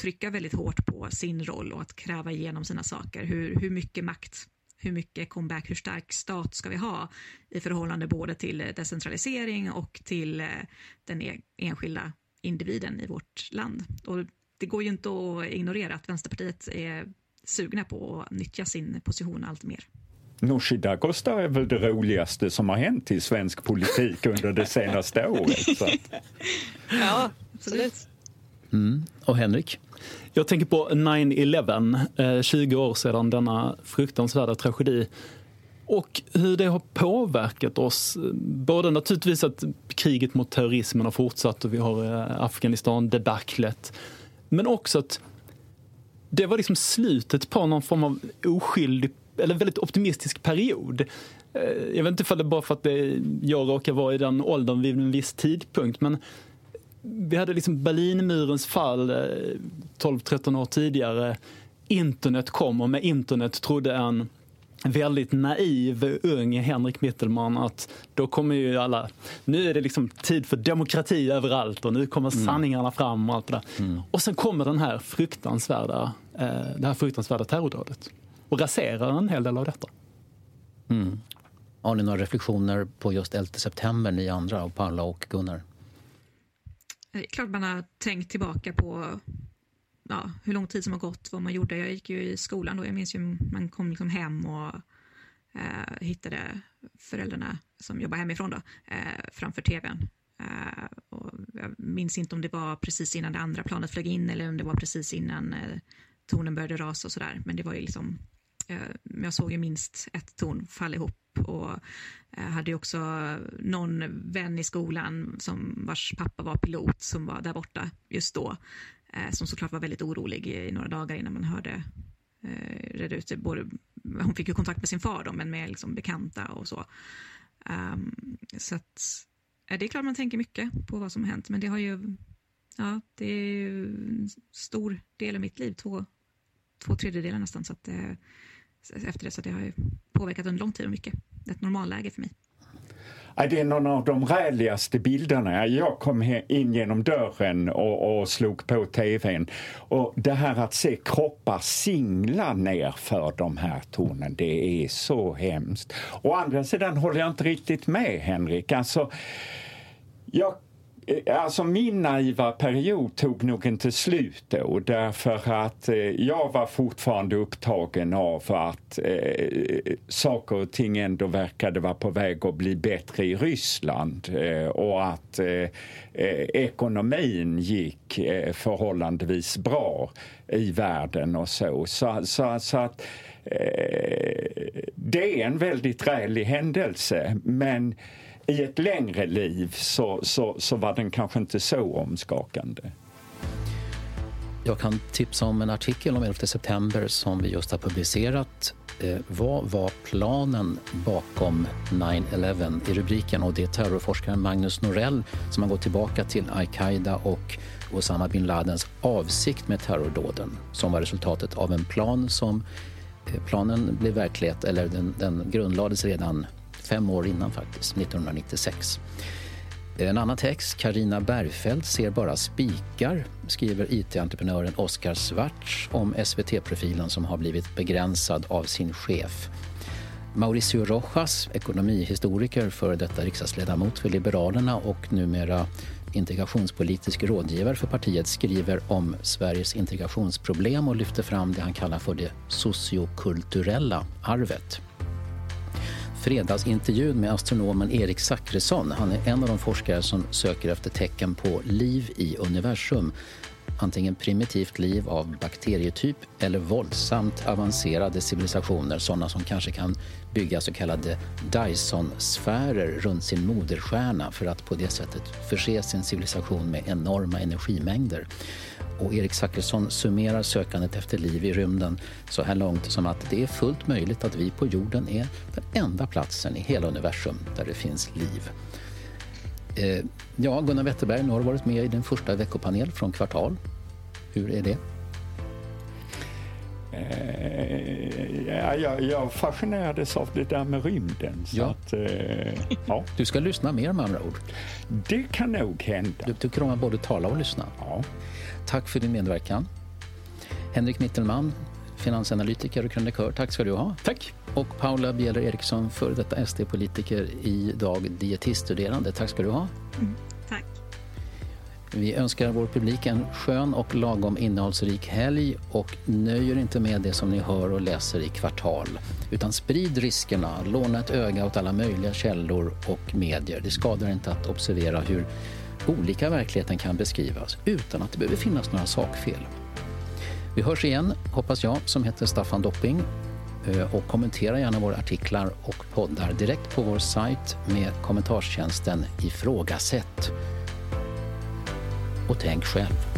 trycka väldigt hårt på sin roll och att kräva igenom sina saker. Hur, hur mycket makt hur mycket comeback, hur stark stat ska vi ha i förhållande både till decentralisering och till eh, den e enskilda individen i vårt land. Och det går ju inte att ignorera att Vänsterpartiet är sugna på att nyttja sin position allt mer. Nooshi Dadgostar är väl det roligaste som har hänt i svensk politik under det senaste året. Så. Ja, absolut. Mm. Och Henrik? Jag tänker på 9-11, 20 eh, år sedan denna fruktansvärda tragedi. Och hur det har påverkat oss. Både naturligtvis att kriget mot terrorismen har fortsatt och vi har eh, Afghanistan-debaclet. Men också att det var liksom slutet på någon form av oskyldig eller väldigt optimistisk period. Eh, jag vet inte om det är bara för att jag råkar vara i den åldern vid en viss tidpunkt, men vi hade liksom Berlinmurens fall 12-13 eh, år tidigare. Internet kom och med internet trodde en väldigt naiv ung Henrik Mittelman att då kommer ju alla, nu är det liksom tid för demokrati överallt och nu kommer mm. sanningarna fram och allt det där. Mm. Och sen kommer den här fruktansvärda, eh, det här fruktansvärda terrordådet och raserar en hel del av detta. Mm. Har ni några reflektioner på just 11 september, ni andra, Paula och Gunnar? Det är klart man har tänkt tillbaka på ja, hur lång tid som har gått, vad man gjorde. Jag gick ju i skolan då, jag minns ju man kom liksom hem och eh, hittade föräldrarna som jobbar hemifrån då, eh, framför tvn. Eh, och jag minns inte om det var precis innan det andra planet flög in eller om det var precis innan eh, tornen började rasa och sådär. Men det var ju liksom, Eh, jag såg ju minst ett torn falla ihop och eh, hade ju också någon vän i skolan som vars pappa var pilot som var där borta just då. Eh, som såklart var väldigt orolig i några dagar innan man hörde eh, reda ut Både, hon fick ju kontakt med sin far då, men med liksom bekanta och så. Um, så att, det är klart man tänker mycket på vad som har hänt, men det har ju, ja, det är ju en stor del av mitt liv, två, två tredjedelar nästan, så att, eh, efter det, så det har ju påverkat under lång tid och mycket. Det är Ett normalläge för mig. Det är någon av de räligaste bilderna. Jag kom in genom dörren och, och slog på tvn. Och det här att se kroppar singla ner för de här tornen, det är så hemskt. Å andra sidan håller jag inte riktigt med, Henrik. Alltså, jag Eh, alltså min naiva period tog nog inte slut då därför att eh, jag var fortfarande upptagen av att eh, saker och ting ändå verkade vara på väg att bli bättre i Ryssland eh, och att eh, eh ekonomin gick eh, förhållandevis bra i världen och så. Så, så, så att eh, det är en väldigt rälig händelse men i ett längre liv så, så, så var den kanske inte så omskakande. Jag kan tipsa om en artikel om 11 september som vi just har publicerat. Eh, vad var planen bakom 9-11 i rubriken? Och det är terrorforskaren Magnus Norell som har gått tillbaka till al-Qaida och Osama bin Ladens avsikt med terrordåden som var resultatet av en plan som eh, planen blev verklighet, eller den, den grundlades redan fem år innan faktiskt, 1996. En annan text, Karina Bergfeldt ser bara spikar, skriver IT-entreprenören Oskar Svarts om SVT-profilen som har blivit begränsad av sin chef. Mauricio Rojas, ekonomihistoriker, före detta riksdagsledamot för Liberalerna och numera integrationspolitisk rådgivare för partiet skriver om Sveriges integrationsproblem och lyfter fram det han kallar för det sociokulturella arvet fredagsintervjun med astronomen Erik Sackresson. Han är en av de forskare som söker efter tecken på liv i universum. Antingen primitivt liv av bakterietyp eller våldsamt avancerade civilisationer sådana som kanske kan bygga så kallade Dyson-sfärer runt sin moderstjärna för att på det sättet förse sin civilisation med enorma energimängder. Och Erik Zachrisson summerar sökandet efter liv i rymden så här långt som att det är fullt möjligt att vi på jorden är den enda platsen i hela universum där det finns liv. Eh, ja, Gunnar Wetterberg, nu har du varit med i din första veckopanel från Kvartal. Hur är det? Eh, ja, jag, jag fascinerades av det där med rymden. Så ja. Att, eh, ja. Du ska lyssna mer med andra ord. Det kan nog hända. Du tycker om att både tala och lyssna? Ja. Tack för din medverkan. Henrik Mittelman, finansanalytiker och krönikör. Tack ska du ha. Tack. Och Paula Bieler Eriksson, före detta SD-politiker, idag dietiststuderande. Tack ska du ha. Mm. Vi önskar vår publik en skön och lagom innehållsrik helg och nöjer inte med det som ni hör och läser i Kvartal. Utan sprid riskerna, låna ett öga åt alla möjliga källor och medier. Det skadar inte att observera hur olika verkligheten kan beskrivas utan att det behöver finnas några sakfel. Vi hörs igen, hoppas jag, som heter Staffan Dopping eh, och kommentera gärna våra artiklar och poddar direkt på vår sajt med kommentarstjänsten Ifrågasätt. Och tänk själv.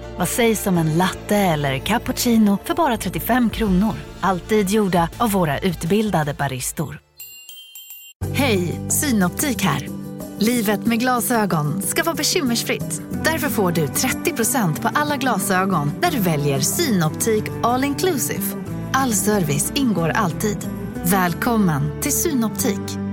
Vad sägs om en latte eller cappuccino för bara 35 kronor? Alltid gjorda av våra utbildade baristor. Hej, Synoptik här. Livet med glasögon ska vara bekymmersfritt. Därför får du 30% på alla glasögon när du väljer Synoptik All Inclusive. All service ingår alltid. Välkommen till Synoptik.